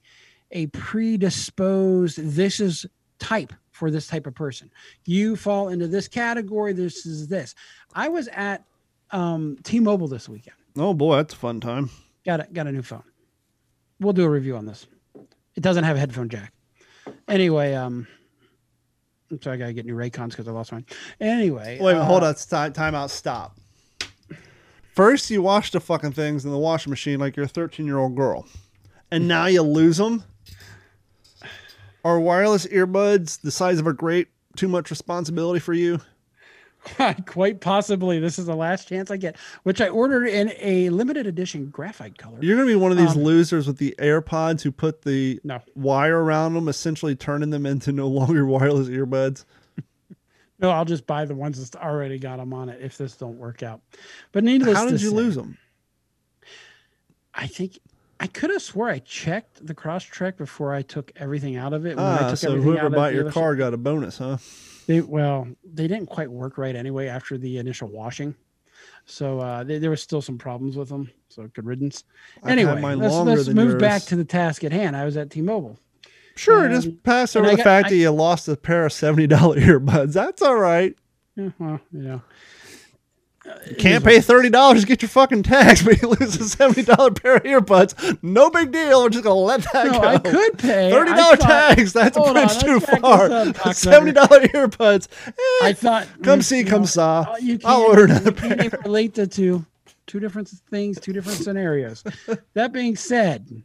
a predisposed this is type for this type of person. You fall into this category. This is this. I was at um, T-Mobile this weekend. Oh boy, that's a fun time. Got a, got a new phone. We'll do a review on this. It doesn't have a headphone jack. Anyway, um, so I gotta get new Raycons because I lost mine. Anyway, wait, uh, hold on. Time, time out. Stop. First, you wash the fucking things in the washing machine like you're a 13 year old girl, and now you lose them. Are wireless earbuds the size of a grape too much responsibility for you? Quite possibly. This is the last chance I get, which I ordered in a limited edition graphite color. You're going to be one of these um, losers with the AirPods who put the no. wire around them, essentially turning them into no longer wireless earbuds. No, I'll just buy the ones that's already got them on it if this don't work out. But needless, how did you say, lose them? I think I could have swore I checked the cross Crosstrek before I took everything out of it. When ah, so whoever bought your car got a bonus, huh? They well, they didn't quite work right anyway after the initial washing. So uh, they, there was still some problems with them. So good riddance. Anyway, let's, let's move yours. back to the task at hand. I was at T-Mobile. Sure, just pass over the got, fact I, that you lost a pair of seventy dollar earbuds. That's all right. Yeah, well, you know. You can't pay thirty dollars to get your fucking tax, but you lose a seventy dollar pair of earbuds. No big deal. We're just gonna let that no, go. I could pay thirty dollar tax. That's a bridge too far. Seventy dollar earbuds. Eh, I thought. Come see, come saw. I'll order another pair. relate the two, two different things, two different scenarios. that being said,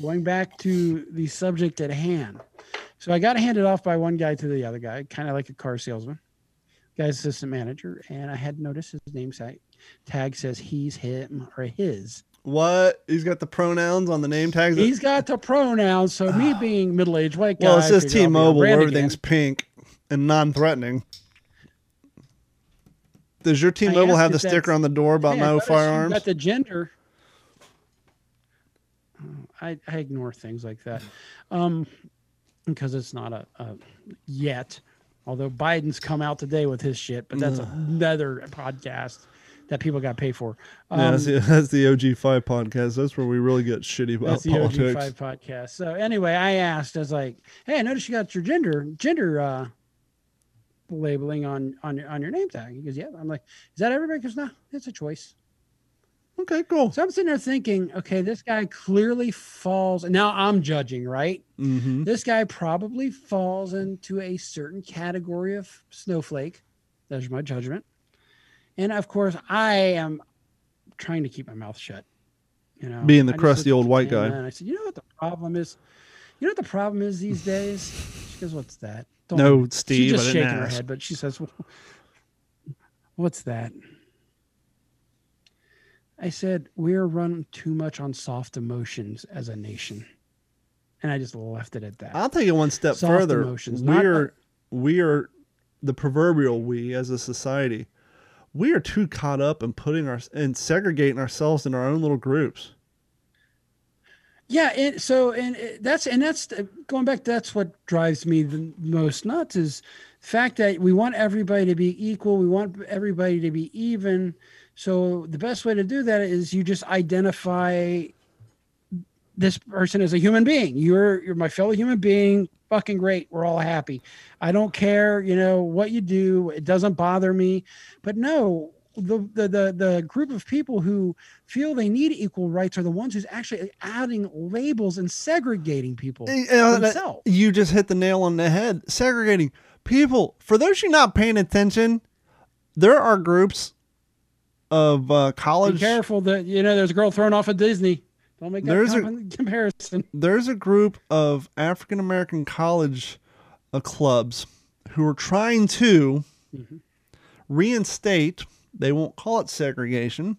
going back to the subject at hand. So I got handed off by one guy to the other guy, kind of like a car salesman, guy's assistant manager, and I had noticed his name tag, tag says he's him or his. What? He's got the pronouns on the name tags. He's got the pronouns. So me ah. being middle aged white guy. Well, it says T-Mobile, where everything's again. pink and non-threatening. Does your T-Mobile have the sticker on the door about no firearms? Got the gender I, I ignore things like that um, because it's not a, a, yet. Although Biden's come out today with his shit, but that's another podcast that people got paid for. Um, yeah, that's the, that's the OG5 podcast. That's where we really get shitty about that's the politics. OG5 podcast. So anyway, I asked, I was like, "Hey, I noticed you got your gender gender uh, labeling on on your on your name tag." He goes, "Yeah." I'm like, "Is that everybody?" Because no, it's a choice. Okay, cool. So I'm sitting there thinking, okay, this guy clearly falls. Now I'm judging, right? Mm-hmm. This guy probably falls into a certain category of snowflake. That's my judgment. And of course, I am trying to keep my mouth shut. You know, being the crusty old white guy. And I said, you know what the problem is? You know what the problem is these days? She goes, "What's that?" Don't no, Steve. She's just shaking ask. her head, but she says, well, "What's that?" I said, we're run too much on soft emotions as a nation. And I just left it at that. I'll take it one step soft further. Emotions, we are, we are the proverbial we as a society. We are too caught up in putting our and segregating ourselves in our own little groups. Yeah, and so and that's and that's uh, going back. That's what drives me the most nuts is the fact that we want everybody to be equal. We want everybody to be even. So the best way to do that is you just identify this person as a human being. You're you're my fellow human being. Fucking great. We're all happy. I don't care, you know, what you do. It doesn't bother me. But no, the, the the the group of people who feel they need equal rights are the ones who's actually adding labels and segregating people uh, themselves. You just hit the nail on the head. Segregating people. For those you not paying attention, there are groups of uh, college. Be careful that you know there's a girl thrown off at Disney. Don't make that there's a, comparison. There's a group of African American college uh, clubs who are trying to mm-hmm. reinstate. They won't call it segregation,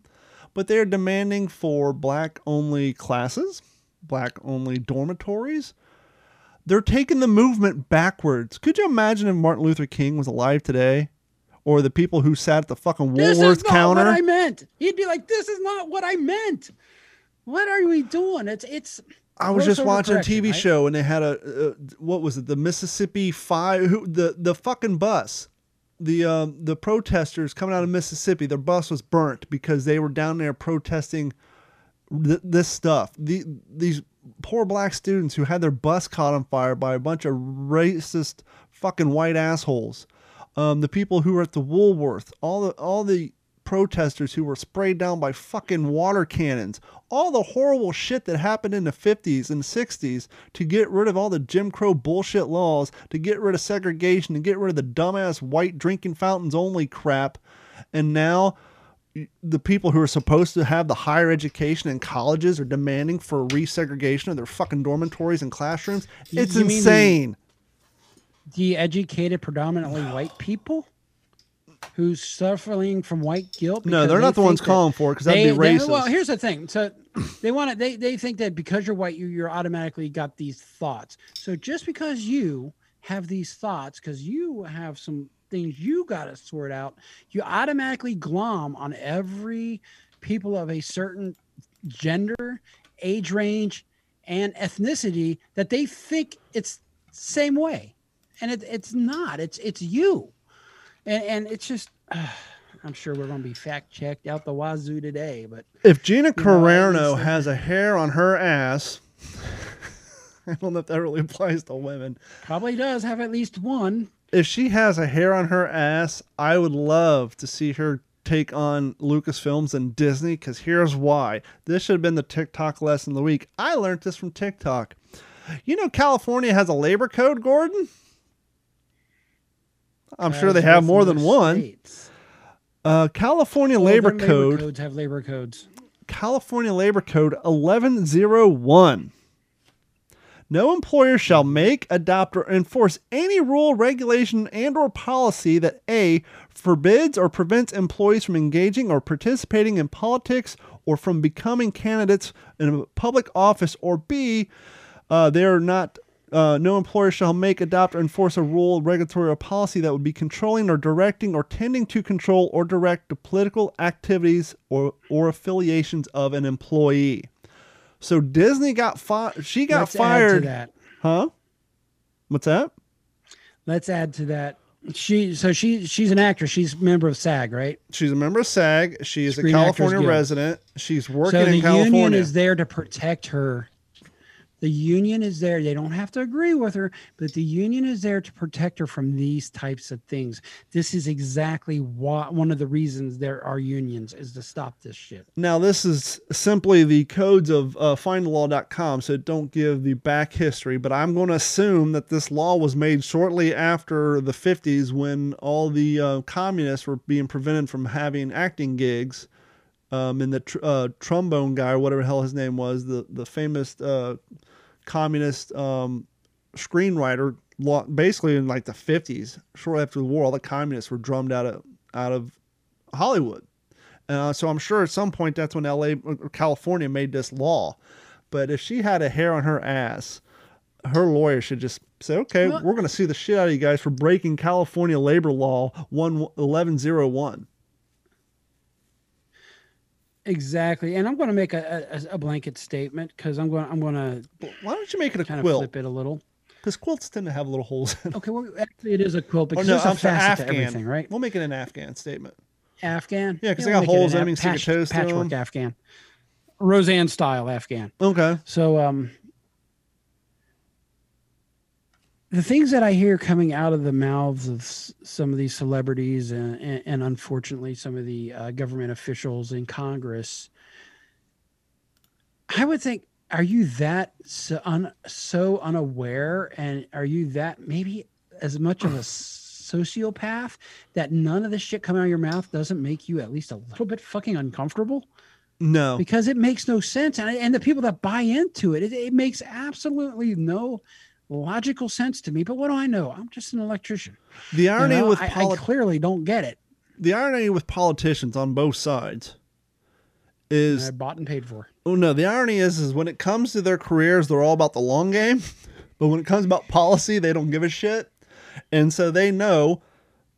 but they're demanding for black only classes, black only dormitories. They're taking the movement backwards. Could you imagine if Martin Luther King was alive today? Or the people who sat at the fucking Woolworth counter. What I meant. He'd be like, "This is not what I meant. What are we doing?" It's it's. I was just watching a TV right? show and they had a uh, what was it? The Mississippi Five. Who the the fucking bus. The um, the protesters coming out of Mississippi, their bus was burnt because they were down there protesting th- this stuff. The, these poor black students who had their bus caught on fire by a bunch of racist fucking white assholes um, the people who were at the Woolworth, all the all the protesters who were sprayed down by fucking water cannons, all the horrible shit that happened in the 50s and 60s to get rid of all the Jim Crow bullshit laws, to get rid of segregation, to get rid of the dumbass white drinking fountains only crap. And now the people who are supposed to have the higher education in colleges are demanding for resegregation of their fucking dormitories and classrooms. It's you insane de-educated, predominantly white people who's suffering from white guilt. No, they're not the ones calling for it because that'd be racist. Well, here's the thing. So they want to. They they think that because you're white, you you're automatically got these thoughts. So just because you have these thoughts, because you have some things you got to sort out, you automatically glom on every people of a certain gender, age range, and ethnicity that they think it's same way and it, it's not. It's it's you, and and it's just uh, I'm sure we're going to be fact checked out the wazoo today. But if Gina Carano know, has a hair on her ass, I don't know if that really applies to women. Probably does have at least one. If she has a hair on her ass, I would love to see her take on Lucasfilms and Disney because here's why. This should have been the TikTok lesson of the week. I learned this from TikTok. You know, California has a labor code, Gordon? I'm sure they have more than one. Uh, California well, Labor Code. Codes have labor codes. California Labor Code 1101. No employer shall make, adopt, or enforce any rule, regulation, and or policy that A forbids or prevents employees from engaging or participating in politics or from becoming candidates in a public office, or B, uh, they are not uh, no employer shall make, adopt, or enforce a rule, regulatory, or policy that would be controlling or directing or tending to control or direct the political activities or, or affiliations of an employee. So Disney got fired. She got Let's fired. that. Huh? What's that? Let's add to that. She so she she's an actress. She's a member of SAG, right? She's a member of SAG. She is Screen a California resident. She's working so in California. The union is there to protect her the union is there. They don't have to agree with her, but the union is there to protect her from these types of things. This is exactly what one of the reasons there are unions is to stop this shit. Now, this is simply the codes of uh, findthelaw.com, so don't give the back history, but I'm going to assume that this law was made shortly after the 50s when all the uh, communists were being prevented from having acting gigs. Um, and the tr- uh, trombone guy, or whatever the hell his name was, the the famous uh, communist um, screenwriter. Basically, in like the fifties, shortly after the war, all the communists were drummed out of out of Hollywood. Uh, so I'm sure at some point that's when L.A. or California made this law. But if she had a hair on her ass, her lawyer should just say, "Okay, well, we're going to sue the shit out of you guys for breaking California labor law one eleven zero one." Exactly, and I'm going to make a, a, a blanket statement because I'm going. I'm going to. Why don't you make it a kind quilt? Flip it a little. Because quilts tend to have little holes. In them. Okay, well, actually, it is a quilt because oh, no, there's I'm a facet Afghan. to everything, right? We'll make it an Afghan statement. Afghan. Yeah, because yeah, they got holes in them. Patch, toes patchwork Afghan. Roseanne style Afghan. Okay. So, um, the things that I hear coming out of the mouths of some of these celebrities and, and, and unfortunately some of the uh, government officials in Congress, I would think, are you that so, un, so unaware? And are you that maybe as much of a sociopath that none of this shit coming out of your mouth doesn't make you at least a little bit fucking uncomfortable? No, because it makes no sense, and and the people that buy into it, it, it makes absolutely no logical sense to me. But what do I know? I'm just an electrician. The irony you know, with I, I clearly don't get it. The irony with politicians on both sides is I bought and paid for. Oh no, the irony is is when it comes to their careers, they're all about the long game. But when it comes about policy, they don't give a shit. And so they know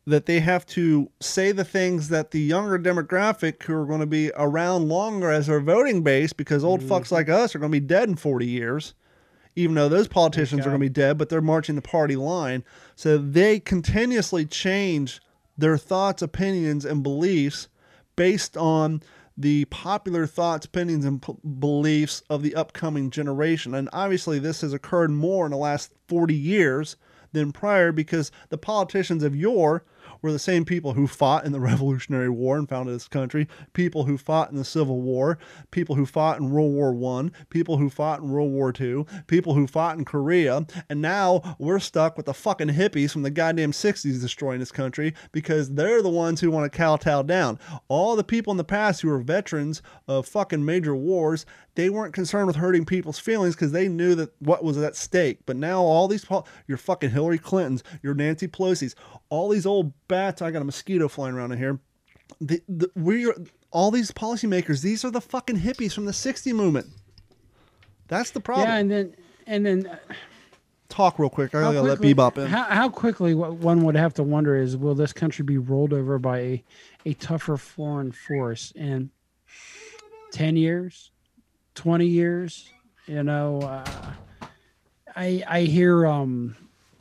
that they have to say the things that the younger demographic who are going to be around longer as their voting base because old mm-hmm. fucks like us are going to be dead in 40 years even though those politicians okay. are going to be dead, but they're marching the party line. So they continuously change their thoughts, opinions, and beliefs based on the popular thoughts, opinions, and p- beliefs of the upcoming generation. And obviously, this has occurred more in the last 40 years than prior because the politicians of yore were the same people who fought in the Revolutionary War and founded this country, people who fought in the Civil War, people who fought in World War One, people who fought in World War Two, people who fought in Korea, and now we're stuck with the fucking hippies from the goddamn 60s destroying this country because they're the ones who want to kowtow down. All the people in the past who were veterans of fucking major wars, they weren't concerned with hurting people's feelings because they knew that what was at stake. But now all these, your fucking Hillary Clintons, your Nancy Pelosi's, all these old bats. I got a mosquito flying around in here. The, the, we're all these policymakers. These are the fucking hippies from the '60 movement. That's the problem. Yeah, and then and then. Uh, Talk real quick. I gotta let Bebop in. How, how quickly one would have to wonder is will this country be rolled over by a, a tougher foreign force in 10 years, 20 years? You know, uh, I I hear um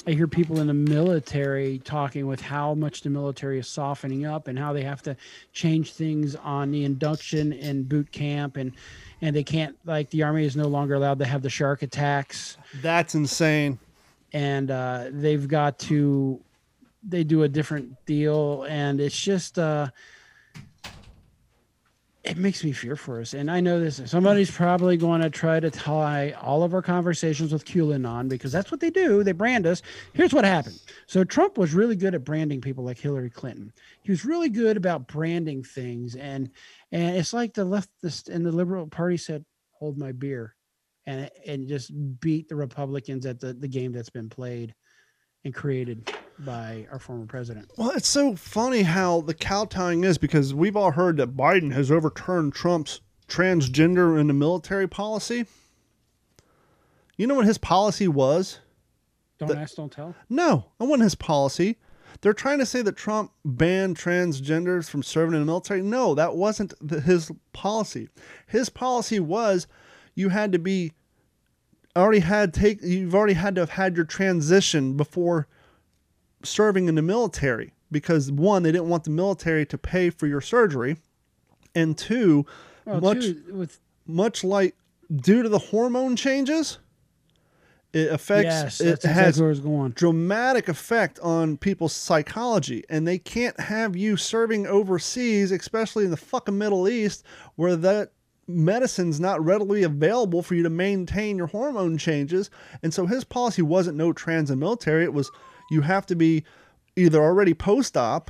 I hear people in the military talking with how much the military is softening up and how they have to change things on the induction and boot camp and and they can't like the army is no longer allowed to have the shark attacks. That's insane. And uh, they've got to they do a different deal and it's just uh it makes me fear for us. And I know this somebody's probably going to try to tie all of our conversations with QAnon because that's what they do. They brand us. Here's what happened. So Trump was really good at branding people like Hillary Clinton. He was really good about branding things. And and it's like the leftist and the liberal party said, hold my beer and and just beat the Republicans at the, the game that's been played and created by our former president. Well, it's so funny how the kowtowing is because we've all heard that Biden has overturned Trump's transgender in the military policy. You know what his policy was? Don't that, ask, don't tell. No, I wasn't his policy. They're trying to say that Trump banned transgenders from serving in the military. No, that wasn't the, his policy. His policy was you had to be already had take you've already had to have had your transition before serving in the military because one they didn't want the military to pay for your surgery and two well, much two, with much like due to the hormone changes it affects yes, it has exactly dramatic effect on people's psychology and they can't have you serving overseas especially in the fucking middle east where that medicine's not readily available for you to maintain your hormone changes. And so his policy wasn't no trans and military. It was you have to be either already post op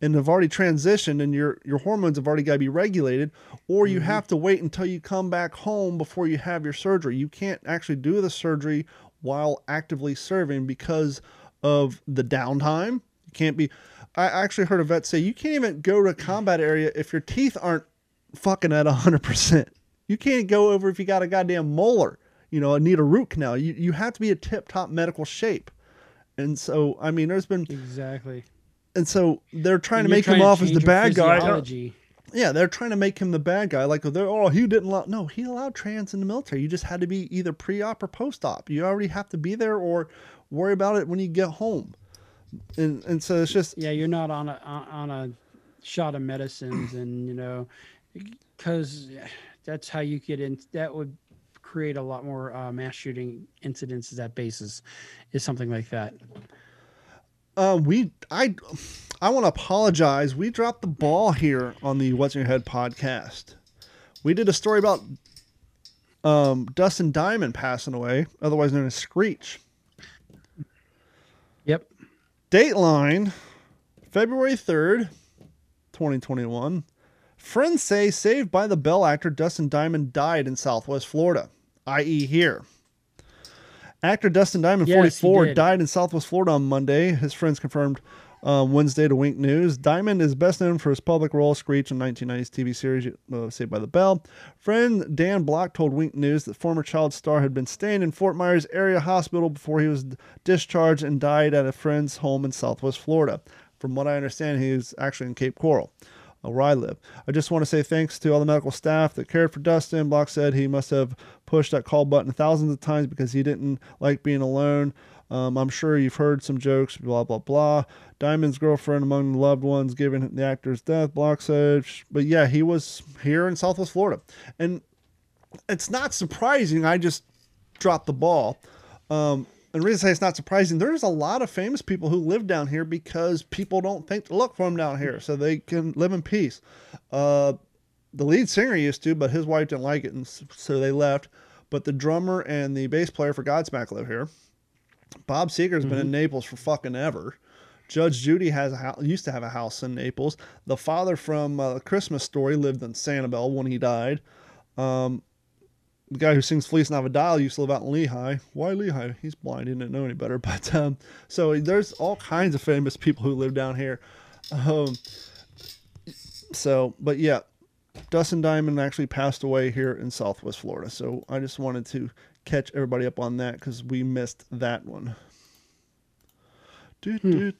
and have already transitioned and your your hormones have already got to be regulated or you mm-hmm. have to wait until you come back home before you have your surgery. You can't actually do the surgery while actively serving because of the downtime. You can't be I actually heard a vet say you can't even go to a combat area if your teeth aren't fucking at 100%. You can't go over if you got a goddamn molar, you know, need a root canal. You, you have to be a tip top medical shape. And so, I mean, there's been. Exactly. And so they're trying and to make him off as the bad guy. Yeah, they're trying to make him the bad guy. Like, they're, oh, he didn't allow. No, he allowed trans in the military. You just had to be either pre op or post op. You already have to be there or worry about it when you get home. And, and so it's just. Yeah, you're not on a, on a shot of medicines and, you know, because that's how you get in. That would create a lot more uh, mass shooting incidences at bases, is something like that. Uh, we I I want to apologize. We dropped the ball here on the What's in Your Head podcast. We did a story about um, Dustin Diamond passing away, otherwise known as Screech. Yep. Dateline, February 3rd, 2021. Friends say Saved by the Bell actor Dustin Diamond died in Southwest Florida, i.e., here. Actor Dustin Diamond, yes, 44, died in Southwest Florida on Monday. His friends confirmed uh, Wednesday to Wink News. Diamond is best known for his public role Screech in 1990s TV series uh, Saved by the Bell. Friend Dan Block told Wink News that former child star had been staying in Fort Myers area hospital before he was discharged and died at a friend's home in Southwest Florida. From what I understand, he is actually in Cape Coral where I live. I just want to say thanks to all the medical staff that cared for Dustin. Block said he must have pushed that call button thousands of times because he didn't like being alone. Um, I'm sure you've heard some jokes, blah, blah, blah. Diamond's girlfriend among the loved ones given the actor's death, Block said. But yeah, he was here in Southwest Florida. And it's not surprising. I just dropped the ball. Um, the reason I say it's not surprising, there's a lot of famous people who live down here because people don't think to look for them down here, so they can live in peace. Uh, the lead singer used to, but his wife didn't like it, and so they left. But the drummer and the bass player for Godsmack live here. Bob Seger's mm-hmm. been in mm-hmm. Naples for fucking ever. Judge Judy has a house, used to have a house in Naples. The father from uh, Christmas Story lived in Sanibel when he died. Um, the guy who sings Feliz Navidad used to live out in Lehigh. Why Lehigh? He's blind. He didn't know any better. But um, so there's all kinds of famous people who live down here. Um, so, but yeah, Dustin Diamond actually passed away here in Southwest Florida. So I just wanted to catch everybody up on that because we missed that one. Hmm.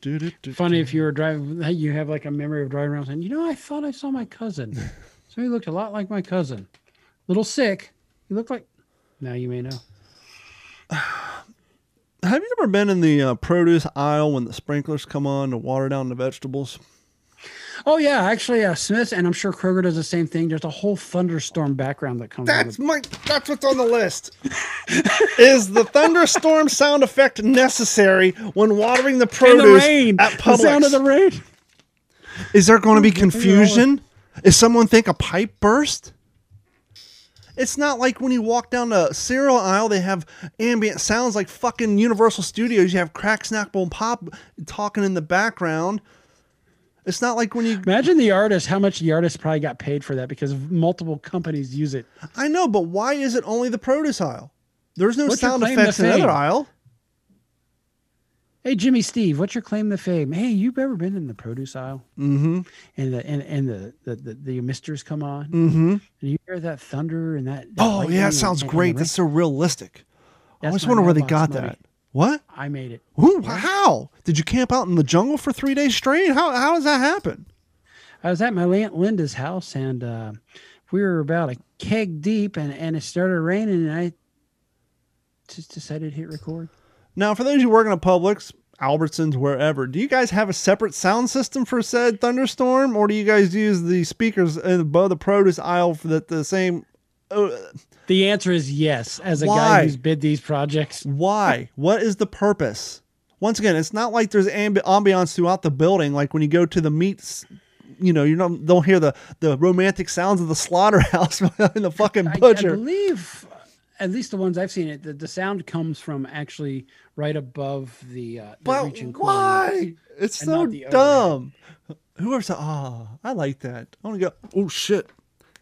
Funny if you were driving, you have like a memory of driving around saying, you know, I thought I saw my cousin. so he looked a lot like my cousin. Little sick, you look like. Now you may know. Have you ever been in the uh, produce aisle when the sprinklers come on to water down the vegetables? Oh yeah, actually, uh, Smith and I'm sure Kroger does the same thing. There's a whole thunderstorm background that comes. That's my. That's what's on the list. Is the thunderstorm sound effect necessary when watering the produce the rain. at Publix? The sound of the rain. Is there going to be confusion? Is someone think a pipe burst? It's not like when you walk down the cereal aisle, they have ambient sounds like fucking Universal Studios. You have Crack, Snack, and Pop talking in the background. It's not like when you imagine the artist, how much the artist probably got paid for that because multiple companies use it. I know, but why is it only the produce aisle? There's no What's sound effects in the other aisle. Hey Jimmy Steve, what's your claim to fame? Hey, you've ever been in the produce aisle? Mm-hmm. And the and, and the, the, the the misters come on. Mm-hmm. And you hear that thunder and that. that oh yeah, it sounds and, great. And That's so realistic. That's I always wonder where they got movie. that. What? I made it. Ooh, how? Did you camp out in the jungle for three days straight? How how does that happen? I was at my aunt Linda's house and uh, we were about a keg deep and, and it started raining and I just decided to hit record. Now, for those who work in a Publix, Albertsons, wherever, do you guys have a separate sound system for said thunderstorm, or do you guys use the speakers above the produce aisle for the, the same? Uh, the answer is yes. As a why? guy who's bid these projects, why? what is the purpose? Once again, it's not like there's ambi- ambiance throughout the building. Like when you go to the meats you know, you don't don't hear the the romantic sounds of the slaughterhouse and the fucking butcher. I, I, believe at least the ones I've seen it, the, the sound comes from actually right above the, uh, the but reaching why? It's so dumb. Whoever said, "Oh, I like that," I want to go. Oh shit!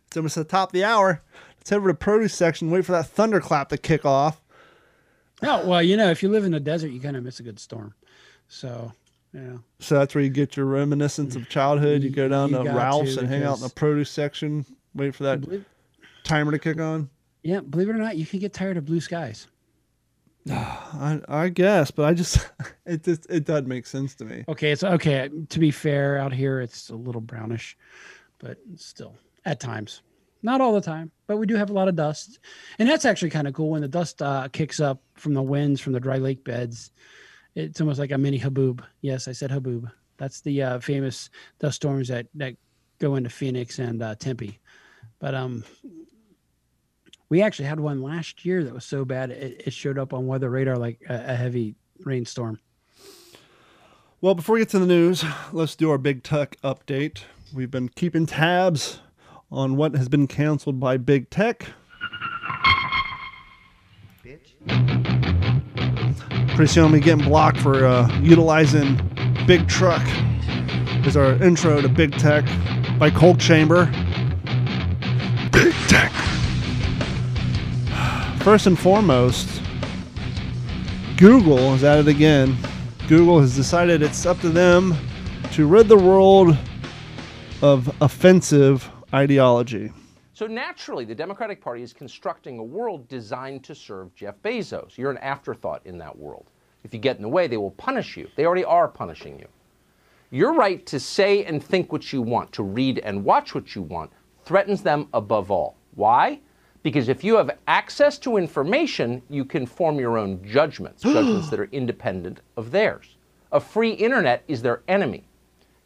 It's almost the top of the hour. Let's head over to produce section. Wait for that thunderclap to kick off. Oh well, you know, if you live in the desert, you kind of miss a good storm. So yeah. So that's where you get your reminiscence of childhood. You go down you to Ralph's to and hang out in the produce section. Wait for that timer to kick on. Yeah, believe it or not, you can get tired of blue skies. I, I guess, but I just it just it doesn't make sense to me. Okay, it's okay. To be fair, out here it's a little brownish, but still at times, not all the time. But we do have a lot of dust, and that's actually kind of cool when the dust uh, kicks up from the winds from the dry lake beds. It's almost like a mini haboob. Yes, I said haboob. That's the uh, famous dust storms that that go into Phoenix and uh, Tempe. But um, we actually had one last year that was so bad it, it showed up on weather radar like a, a heavy rainstorm. Well, before we get to the news, let's do our big tech update. We've been keeping tabs on what has been canceled by big tech. Bitch. Pretty soon, I'll be getting blocked for uh, utilizing Big Truck is our intro to Big Tech by Cold Chamber. Big Tech. First and foremost, Google is at it again. Google has decided it's up to them to rid the world of offensive ideology. So naturally, the Democratic Party is constructing a world designed to serve Jeff Bezos. You're an afterthought in that world. If you get in the way, they will punish you. They already are punishing you. Your right to say and think what you want, to read and watch what you want, threatens them above all. Why? Because if you have access to information, you can form your own judgments, judgments that are independent of theirs. A free internet is their enemy.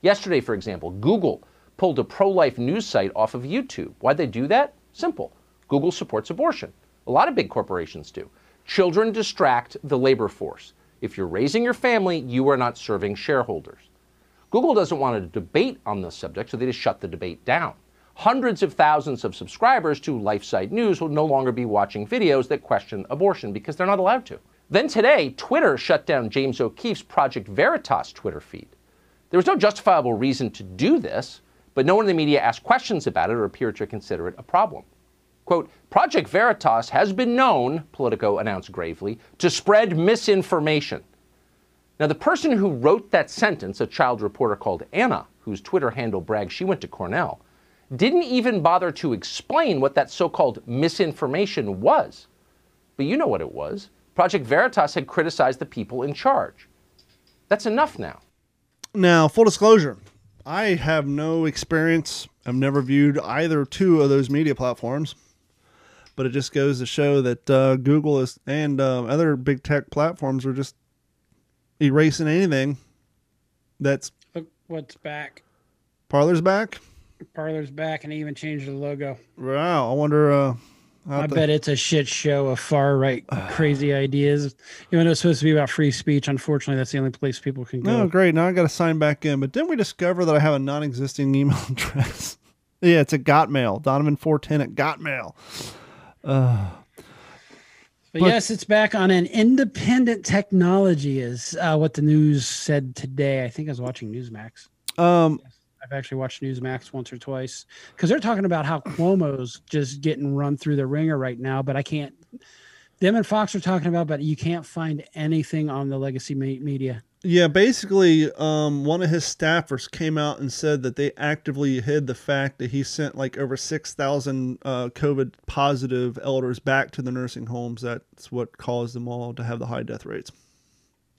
Yesterday, for example, Google pulled a pro life news site off of YouTube. Why'd they do that? Simple. Google supports abortion. A lot of big corporations do. Children distract the labor force. If you're raising your family, you are not serving shareholders. Google doesn't want to debate on this subject, so they just shut the debate down hundreds of thousands of subscribers to LifeSite News will no longer be watching videos that question abortion because they're not allowed to. Then today, Twitter shut down James O'Keefe's Project Veritas Twitter feed. There was no justifiable reason to do this, but no one in the media asked questions about it or appeared to consider it a problem. Quote, Project Veritas has been known, Politico announced gravely, to spread misinformation. Now, the person who wrote that sentence, a child reporter called Anna, whose Twitter handle bragged she went to Cornell, didn't even bother to explain what that so called misinformation was. But you know what it was. Project Veritas had criticized the people in charge. That's enough now. Now, full disclosure, I have no experience. I've never viewed either two of those media platforms. But it just goes to show that uh, Google is and uh, other big tech platforms are just erasing anything that's. Look what's back. Parler's back. Parler's back, and even changed the logo. Wow, I wonder. Uh, I bet it's a shit show of far right crazy ideas. Even though it's supposed to be about free speech, unfortunately, that's the only place people can go. Oh, great! Now I got to sign back in. But didn't we discover that I have a non-existing email address? yeah, it's a Gotmail. Donovan four ten at Gotmail. Uh, but, but, yes, it's back on an independent technology, is uh, what the news said today. I think I was watching Newsmax. Um. I've actually watched Newsmax once or twice because they're talking about how Cuomo's just getting run through the wringer right now, but I can't. Them and Fox are talking about, but you can't find anything on the legacy media. Yeah, basically, um, one of his staffers came out and said that they actively hid the fact that he sent like over six thousand uh, COVID positive elders back to the nursing homes. That's what caused them all to have the high death rates.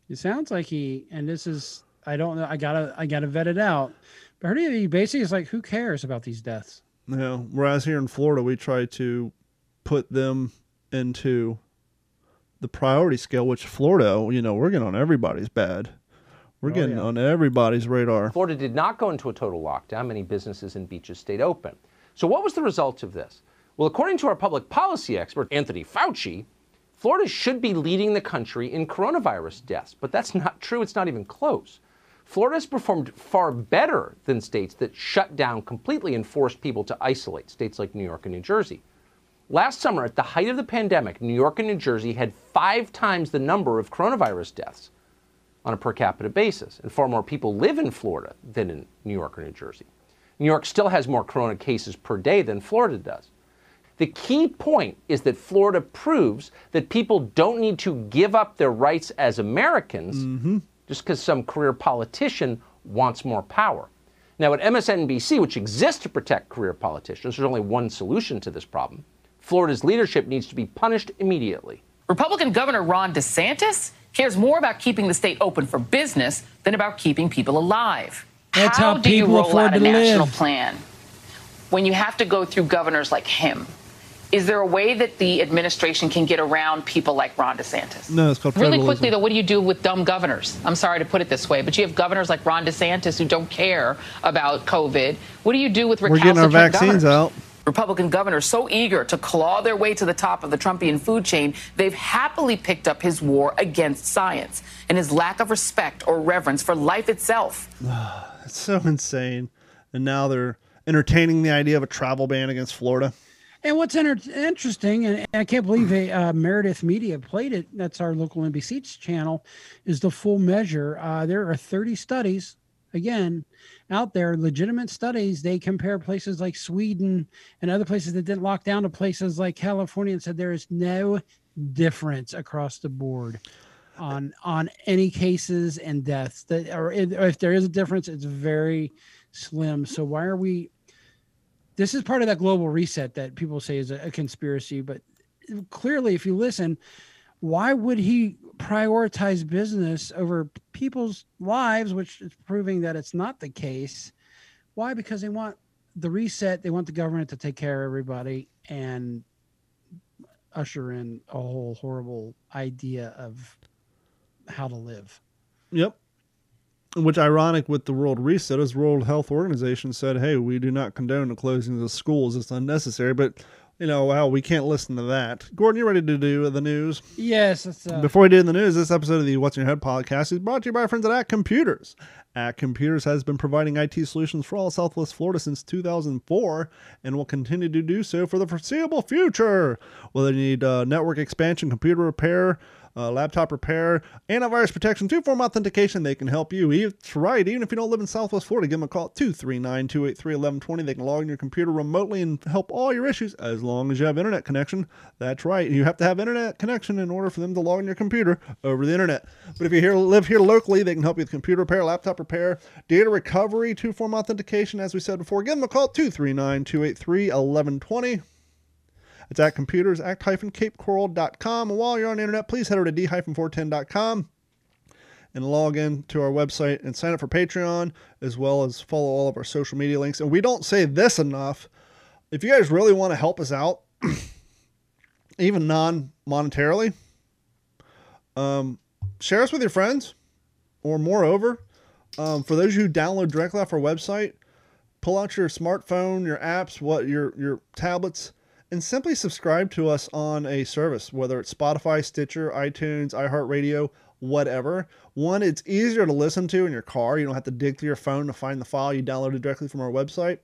It sounds like he, and this is I don't know. I gotta I gotta vet it out. But he basically is like, who cares about these deaths? Yeah. Whereas here in Florida, we try to put them into the priority scale, which Florida, you know, we're getting on everybody's bad. We're oh, getting yeah. on everybody's radar. Florida did not go into a total lockdown. Many businesses and beaches stayed open. So, what was the result of this? Well, according to our public policy expert, Anthony Fauci, Florida should be leading the country in coronavirus deaths. But that's not true. It's not even close. Florida's performed far better than states that shut down completely and forced people to isolate, states like New York and New Jersey. Last summer, at the height of the pandemic, New York and New Jersey had five times the number of coronavirus deaths on a per capita basis, and far more people live in Florida than in New York or New Jersey. New York still has more corona cases per day than Florida does. The key point is that Florida proves that people don't need to give up their rights as Americans mm-hmm just because some career politician wants more power. Now, at MSNBC, which exists to protect career politicians, there's only one solution to this problem. Florida's leadership needs to be punished immediately. Republican Governor Ron DeSantis cares more about keeping the state open for business than about keeping people alive. That's how, how do you roll out a national live. plan when you have to go through governors like him? Is there a way that the administration can get around people like Ron DeSantis? No, it's called Really quickly, though, what do you do with dumb governors? I'm sorry to put it this way, but you have governors like Ron DeSantis who don't care about COVID. What do you do with We're getting our vaccines governors? out. Republican governors so eager to claw their way to the top of the Trumpian food chain, they've happily picked up his war against science and his lack of respect or reverence for life itself. it's so insane. And now they're entertaining the idea of a travel ban against Florida. And what's inter- interesting, and I can't believe a, uh, Meredith Media played it. That's our local NBC channel. Is the full measure? Uh, there are 30 studies, again, out there, legitimate studies. They compare places like Sweden and other places that didn't lock down to places like California, and said there is no difference across the board on on any cases and deaths. That or if there is a difference, it's very slim. So why are we this is part of that global reset that people say is a, a conspiracy. But clearly, if you listen, why would he prioritize business over people's lives, which is proving that it's not the case? Why? Because they want the reset. They want the government to take care of everybody and usher in a whole horrible idea of how to live. Yep which ironic with the world reset as world health organization said hey we do not condone the closing of the schools. It's unnecessary. But you know wow we can't listen to that. Gordon you ready to do the news? Yes uh... before we do the news this episode of the what's in your head podcast is brought to you by our friends at Act computers. ACT computers has been providing it solutions for all southwest florida since 2004 and will continue to do so for the foreseeable future. Whether you need uh, network expansion computer repair uh, laptop repair, antivirus protection, two form authentication. They can help you. That's right. Even if you don't live in Southwest Florida, give them a call 239 283 1120. They can log in your computer remotely and help all your issues as long as you have internet connection. That's right. You have to have internet connection in order for them to log in your computer over the internet. But if you here, live here locally, they can help you with computer repair, laptop repair, data recovery, two form authentication. As we said before, give them a call 239 283 1120. It's ACT computers, act-capecoral.com. And while you're on the internet, please head over to d-410.com and log in to our website and sign up for Patreon, as well as follow all of our social media links. And we don't say this enough. If you guys really want to help us out, even non monetarily. Um, share us with your friends, or moreover, um, for those who download directly off our website, pull out your smartphone, your apps, what your your tablets, and simply subscribe to us on a service, whether it's Spotify, Stitcher, iTunes, iHeartRadio, whatever. One, it's easier to listen to in your car. You don't have to dig through your phone to find the file you downloaded directly from our website.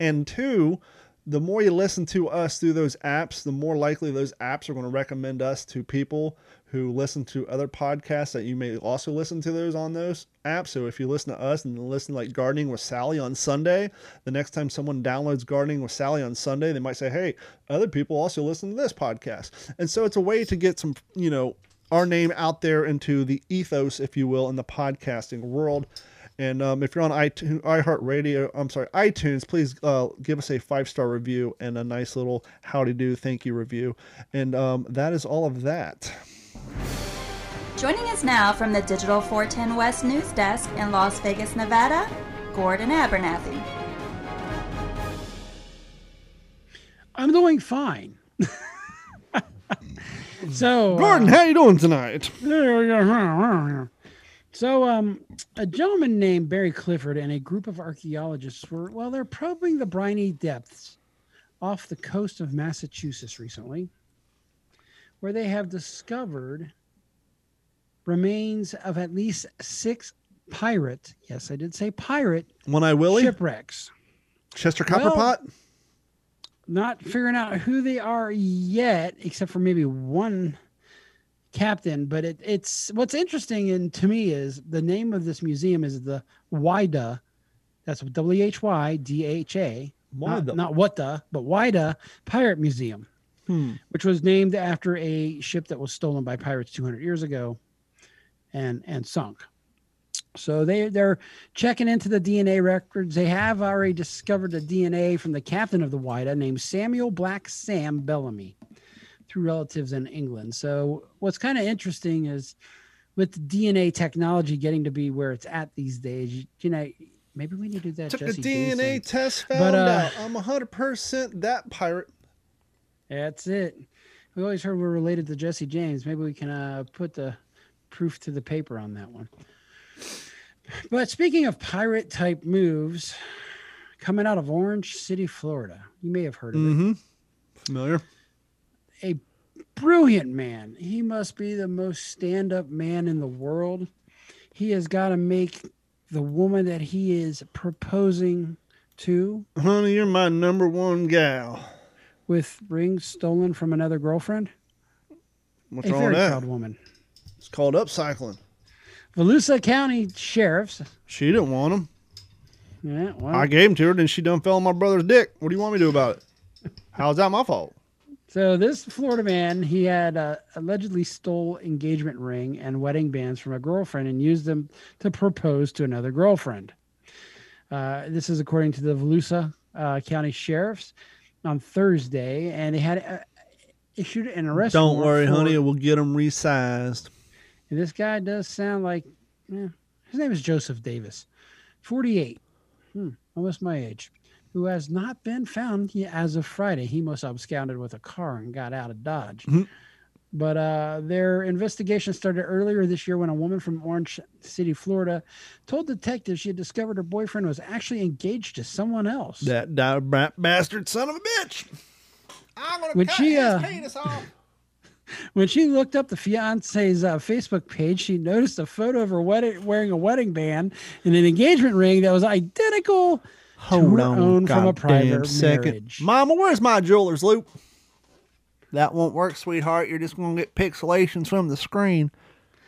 And two, the more you listen to us through those apps, the more likely those apps are going to recommend us to people who listen to other podcasts that you may also listen to those on those apps. So if you listen to us and listen like Gardening with Sally on Sunday, the next time someone downloads Gardening with Sally on Sunday, they might say, "Hey, other people also listen to this podcast." And so it's a way to get some, you know, our name out there into the ethos, if you will, in the podcasting world. And um, if you're on iTunes, iHeartRadio, I'm sorry, iTunes, please uh, give us a five star review and a nice little howdy do thank you review. And um, that is all of that. Joining us now from the Digital 410 West News Desk in Las Vegas, Nevada, Gordon Abernathy. I'm doing fine. so, Gordon, uh, how you doing tonight? So, um, a gentleman named Barry Clifford and a group of archaeologists were, well, they're probing the briny depths off the coast of Massachusetts recently, where they have discovered remains of at least six pirate, yes, I did say pirate, One Eye Willie, shipwrecks. Chester Copperpot. Well, not figuring out who they are yet, except for maybe one captain. But it, it's what's interesting and to me is the name of this museum is the Whydah. That's W H Y D H A. Not, not what the, but Whydah Pirate Museum, Hmm. which was named after a ship that was stolen by pirates 200 years ago, and and sunk. So they they're checking into the DNA records. They have already discovered the DNA from the captain of the Whydah named Samuel Black Sam Bellamy through relatives in England. So what's kind of interesting is with DNA technology getting to be where it's at these days, you, know, maybe we need to do that. Took Jesse a DNA test, found But, uh, out I'm 100% that pirate. That's it. We always heard we're related to Jesse James. Maybe we can uh, put the proof to the paper on that one. But speaking of pirate type moves, coming out of Orange City, Florida, you may have heard of it. Mm-hmm. Familiar. A brilliant man. He must be the most stand up man in the world. He has got to make the woman that he is proposing to Honey, you're my number one gal. with rings stolen from another girlfriend. What's a wrong with that? proud woman. It's called upcycling. Volusia County sheriffs. She didn't want them. Yeah, well, I gave them to her, then she done fell on my brother's dick. What do you want me to do about it? How's that my fault? So this Florida man, he had uh, allegedly stole engagement ring and wedding bands from a girlfriend and used them to propose to another girlfriend. Uh, this is according to the Volusia uh, County sheriffs on Thursday, and they had uh, issued an arrest. Don't worry, for- honey. We'll get them resized. And this guy does sound like, eh, his name is Joseph Davis, 48, hmm, almost my age, who has not been found as of Friday. He must have absconded with a car and got out of Dodge. Mhm. But uh, their investigation started earlier this year when a woman from Orange City, Florida, told detectives she had discovered her boyfriend was actually engaged to someone else. That, that brat bastard son of a bitch. I'm gonna When cut she, his uh, penis off. When she looked up the fiance's uh, Facebook page, she noticed a photo of her wedding, wearing a wedding band and an engagement ring that was identical Hold on, own from a goddamn private second. marriage. Mama, where's my jeweler's loupe? That won't work, sweetheart. You're just gonna get pixelations from the screen.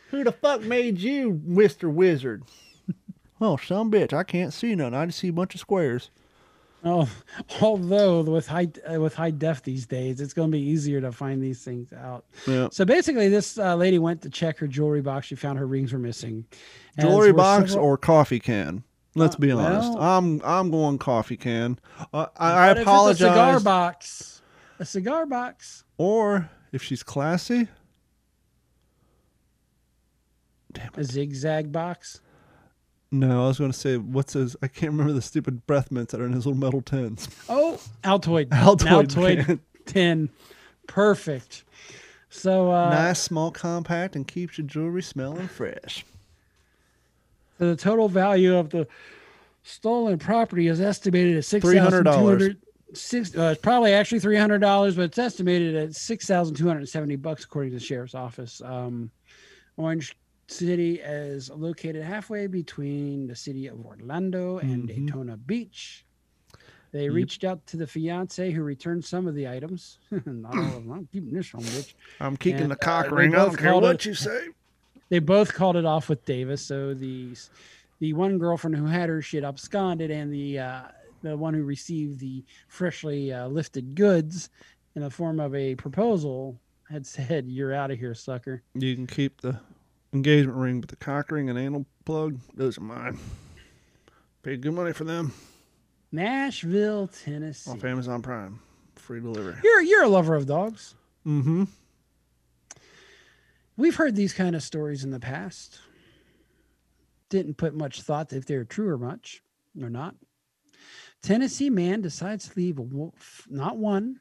Who the fuck made you, Mister Wizard? well, some bitch. I can't see none. I just see a bunch of squares. Oh, although with high uh, with high def these days, it's going to be easier to find these things out. Yeah. So basically, this uh, lady went to check her jewelry box. She found her rings were missing. As Jewelry box several- or coffee can? Let's Uh, be honest. well- I'm I'm going coffee can. Uh, I, I What if it's A cigar box. A cigar box. Or if she's classy, damn it. A zigzag box. no. I was going to say what's his? I can't remember the stupid breath mints that are in his little metal tins. Oh, Altoid. Altoid Altoid can. tin. Perfect. So uh, nice, small, compact, and keeps your jewelry smelling fresh. The total value of the stolen property is estimated at six thousand two hundred. Six, uh, it's probably actually three hundred dollars, but it's estimated at six thousand two hundred seventy bucks, according to the sheriff's office. Um, Orange City is located halfway between the city of Orlando and mm-hmm. Daytona Beach. They yep. reached out to the fiance who returned some of the items. Not all of them. I'm keeping this bitch. I'm keeping and, the cock uh, ring. I don't care what it, you say. They both called it off with Davis. So the the one girlfriend who had her shit absconded, and the uh, the one who received the freshly uh, lifted goods in the form of a proposal had said, "You're out of here, sucker." You can keep the engagement ring, but the cock ring and anal plug, those are mine. Paid good money for them. Nashville, Tennessee. Off Amazon Prime. Free delivery. You're you're a lover of dogs. Mm-hmm. We've heard these kind of stories in the past. Didn't put much thought if they're true or much or not. Tennessee man decides to leave not one,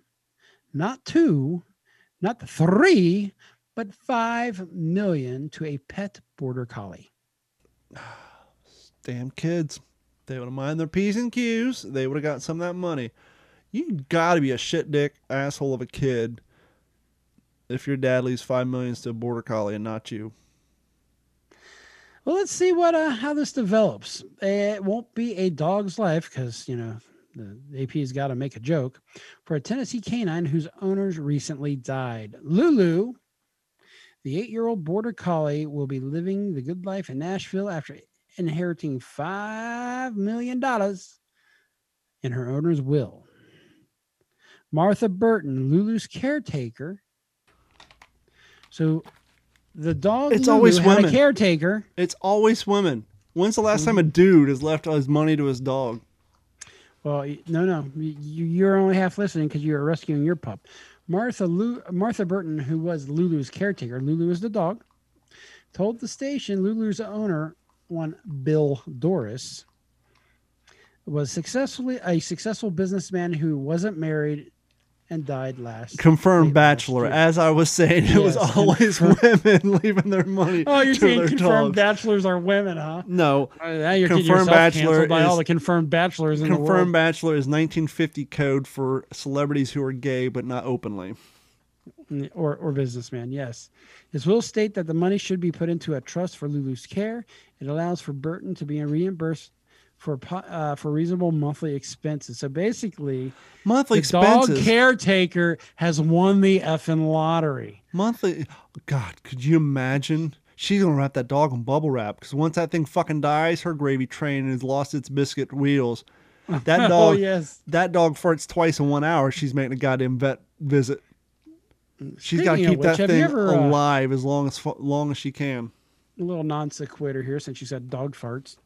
not two, not three, but five million to a pet border collie. Damn kids. They would have mind their P's and Q's. They would have got some of that money. You gotta be a shit dick asshole of a kid if your dad leaves five millions to a border collie and not you. Well, let's see what uh, how this develops. It won't be a dog's life because you know the AP's got to make a joke for a Tennessee canine whose owners recently died. Lulu, the eight-year-old border collie, will be living the good life in Nashville after inheriting $5 million in her owner's will. Martha Burton, Lulu's caretaker. So the dog it's Lulu always women. a caretaker. It's always women. When's the last time a mm-hmm. dude has left his money to his dog? Well, no, no, you're only half listening because you were rescuing your pup. Martha Lu- Martha Burton, who was Lulu's caretaker, Lulu is the dog, told the station Lulu's owner one Bill Dorris was successfully a successful businessman who wasn't married and died last. Confirmed bachelor. Last As I was saying, it yes, was always women leaving their money. Oh, you're saying confirmed dogs. bachelors are women, huh? No. Uh, now you're confirmed bachelor by is, all the confirmed bachelors in confirmed the world. bachelor is 1950 code for celebrities who are gay but not openly. Or or businessman, yes. His will state that the money should be put into a trust for Lulu's care. It allows for Burton to be reimbursed for uh, for reasonable monthly expenses. So basically, monthly the expenses. Dog caretaker has won the effing lottery. Monthly, God, could you imagine? She's gonna wrap that dog in bubble wrap because once that thing fucking dies, her gravy train has lost its biscuit wheels. That oh, dog, oh, yes. that dog farts twice in one hour. She's making a goddamn vet visit. She's got to keep which, that thing ever, uh, alive uh, as long as long as she can. A little non sequitur here, since you said dog farts.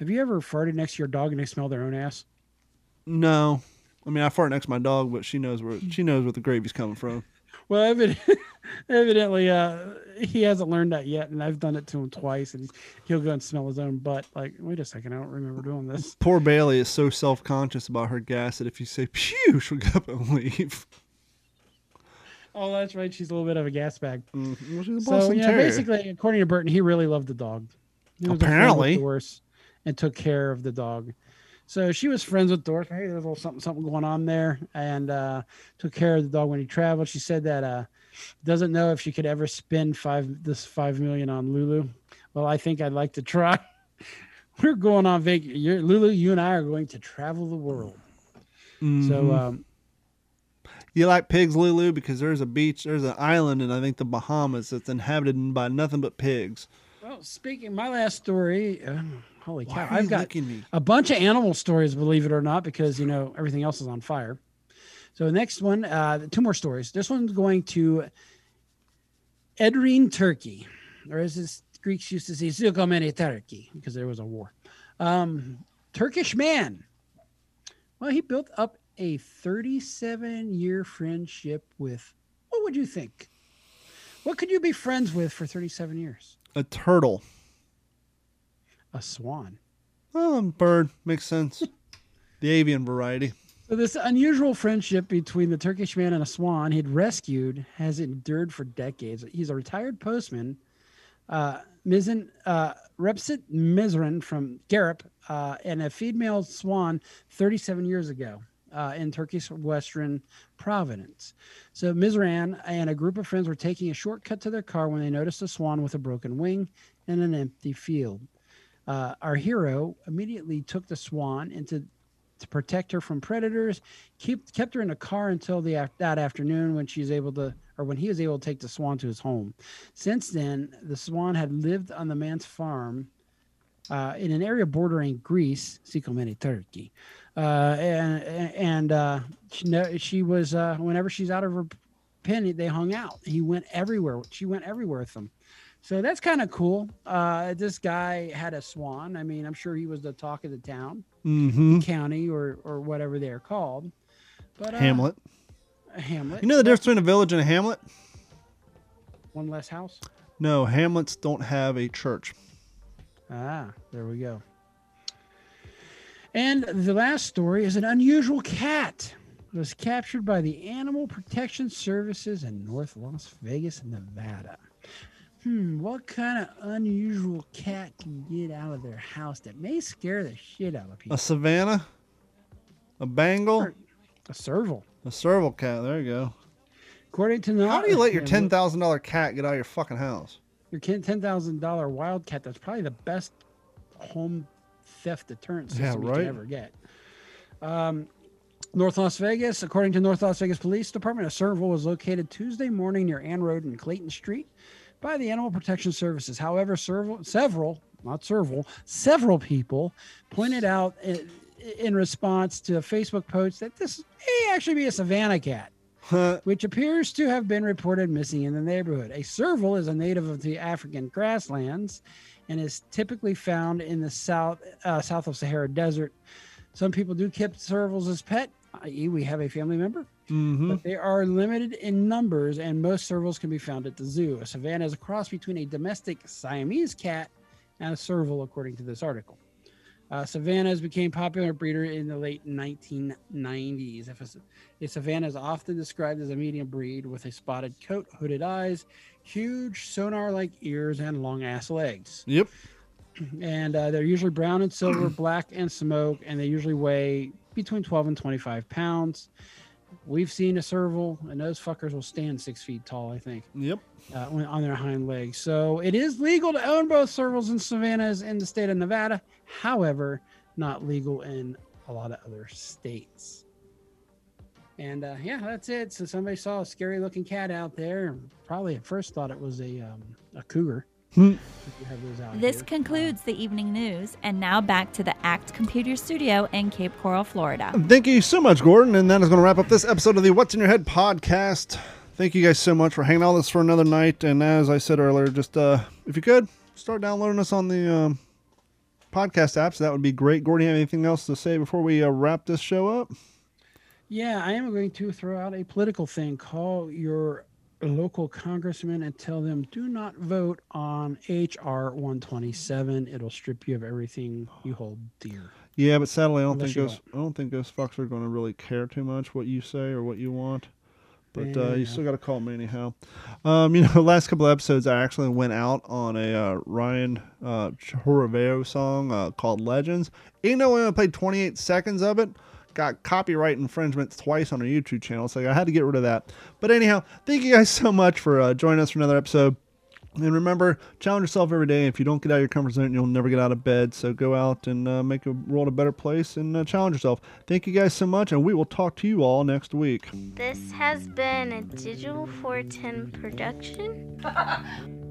Have you ever farted next to your dog and they smell their own ass? No, I mean I fart next to my dog, but she knows where she knows where the gravy's coming from. Well, evidently, evidently uh, he hasn't learned that yet, and I've done it to him twice, and he'll go and smell his own butt. Like, wait a second, I don't remember doing this. Poor Bailey is so self conscious about her gas that if you say "pew," she'll get up and leave. Oh, that's right. She's a little bit of a gas bag. Mm-hmm. Well, so yeah, basically, according to Burton, he really loved the dog. Apparently, the Dorris and took care of the dog. So she was friends with Dorris. Hey, there's a little something something going on there, and uh, took care of the dog when he traveled. She said that uh, doesn't know if she could ever spend five this five million on Lulu. Well, I think I'd like to try. We're going on vacation. Lulu, you and I are going to travel the world. Mm-hmm. So um, you like pigs, Lulu, because there's a beach, there's an island and I think the Bahamas that's inhabited by nothing but pigs. Well, speaking, my last story. Uh, holy cow! I've got a bunch of animal stories, believe it or not, because you know everything else is on fire. So the next one, uh, two more stories. This one's going to Edirne, Turkey, or as the Greeks used to say, Zukomeni Turkey, because there was a war. Um, Turkish man. Well, he built up a 37 year friendship with, what would you think? What could you be friends with for 37 years? A turtle. A swan. Oh, bird. Makes sense. the avian variety. So this unusual friendship between the Turkish man and a swan he'd rescued has endured for decades. He's a retired postman, uh, Mizan, uh, Repsit Mizran from Garip, uh, and a female swan 37 years ago uh, in Turkey's western province. So Mizran and a group of friends were taking a shortcut to their car when they noticed a swan with a broken wing in an empty field. Uh, our hero immediately took the swan into to protect her from predators. Keep, kept her in a car until the that afternoon when she's able to, or when he was able to take the swan to his home. Since then, the swan had lived on the man's farm uh, in an area bordering Greece, Sikomeni, Turkey, uh, and and uh, she, she was uh, whenever she's out of her pen, they hung out. He went everywhere. She went everywhere with them. So that's kind of cool. Uh, this guy had a swan. I mean, I'm sure he was the talk of the town, mm-hmm. county, or or whatever they're called. But uh, Hamlet. Hamlet. You know the difference between a village and a hamlet? One less house. No, hamlets don't have a church. Ah, there we go. And the last story is an unusual cat. It was captured by the Animal Protection Services in North Las Vegas, Nevada hmm, what kind of unusual cat can get out of their house that may scare the shit out of people? A Savannah? A Bengal? A serval. A serval cat. There you go. According to how do you let your ten thousand dollar cat get out of your fucking house? Your ten thousand dollar wild cat. That's probably the best home theft deterrent system yeah, right? you can ever get. Um, North Las Vegas, according to North Las Vegas Police Department, a serval was located Tuesday morning near Ann Road and Clayton Street by the Animal Protection Services. However, several, several not several, several people pointed out in, in response to a Facebook post that this may actually be a Savannah cat. which appears to have been reported missing in the neighborhood. A serval is a native of the African grasslands and is typically found in the south uh, south of Sahara Desert. Some people do keep servals as pet, i.e., we have a family member Mm-hmm. But they are limited in numbers, and most servals can be found at the zoo. A Savannah is a cross between a domestic Siamese cat and a serval, according to this article. Uh, Savannahs became popular breeder in the late 1990s. If a, a Savannah is often described as a medium breed with a spotted coat, hooded eyes, huge sonar-like ears, and long ass legs. Yep. And uh, they're usually brown and silver, black and smoke, and they usually weigh between 12 and 25 pounds. We've seen a serval, and those fuckers will stand six feet tall. I think. Yep. Uh, on their hind legs. So it is legal to own both servals and savannahs in the state of Nevada. However, not legal in a lot of other states. And uh, yeah, that's it. So somebody saw a scary looking cat out there. Probably at first thought it was a um, a cougar. Hmm. This here. concludes the evening news, and now back to the ACT Computer Studio in Cape Coral, Florida. Thank you so much, Gordon. And that is going to wrap up this episode of the What's in Your Head podcast. Thank you guys so much for hanging out with us for another night. And as I said earlier, just uh, if you could start downloading us on the um, podcast apps, that would be great. Gordon, have anything else to say before we uh, wrap this show up? Yeah, I am going to throw out a political thing. Call your local congressman and tell them do not vote on HR 127. It'll strip you of everything you hold dear. Yeah, but sadly, I don't Unless think those I don't think those fucks are going to really care too much what you say or what you want. But uh, you still got to call me anyhow. Um, you know, last couple episodes I actually went out on a uh, Ryan uh, song uh, called Legends. Even though I only played 28 seconds of it, got copyright infringements twice on our YouTube channel, so I had to get rid of that. But anyhow, thank you guys so much for uh, joining us for another episode. And remember, challenge yourself every day. If you don't get out of your comfort zone, you'll never get out of bed. So go out and uh, make the world a better place and uh, challenge yourself. Thank you guys so much, and we will talk to you all next week. This has been a Digital 410 production.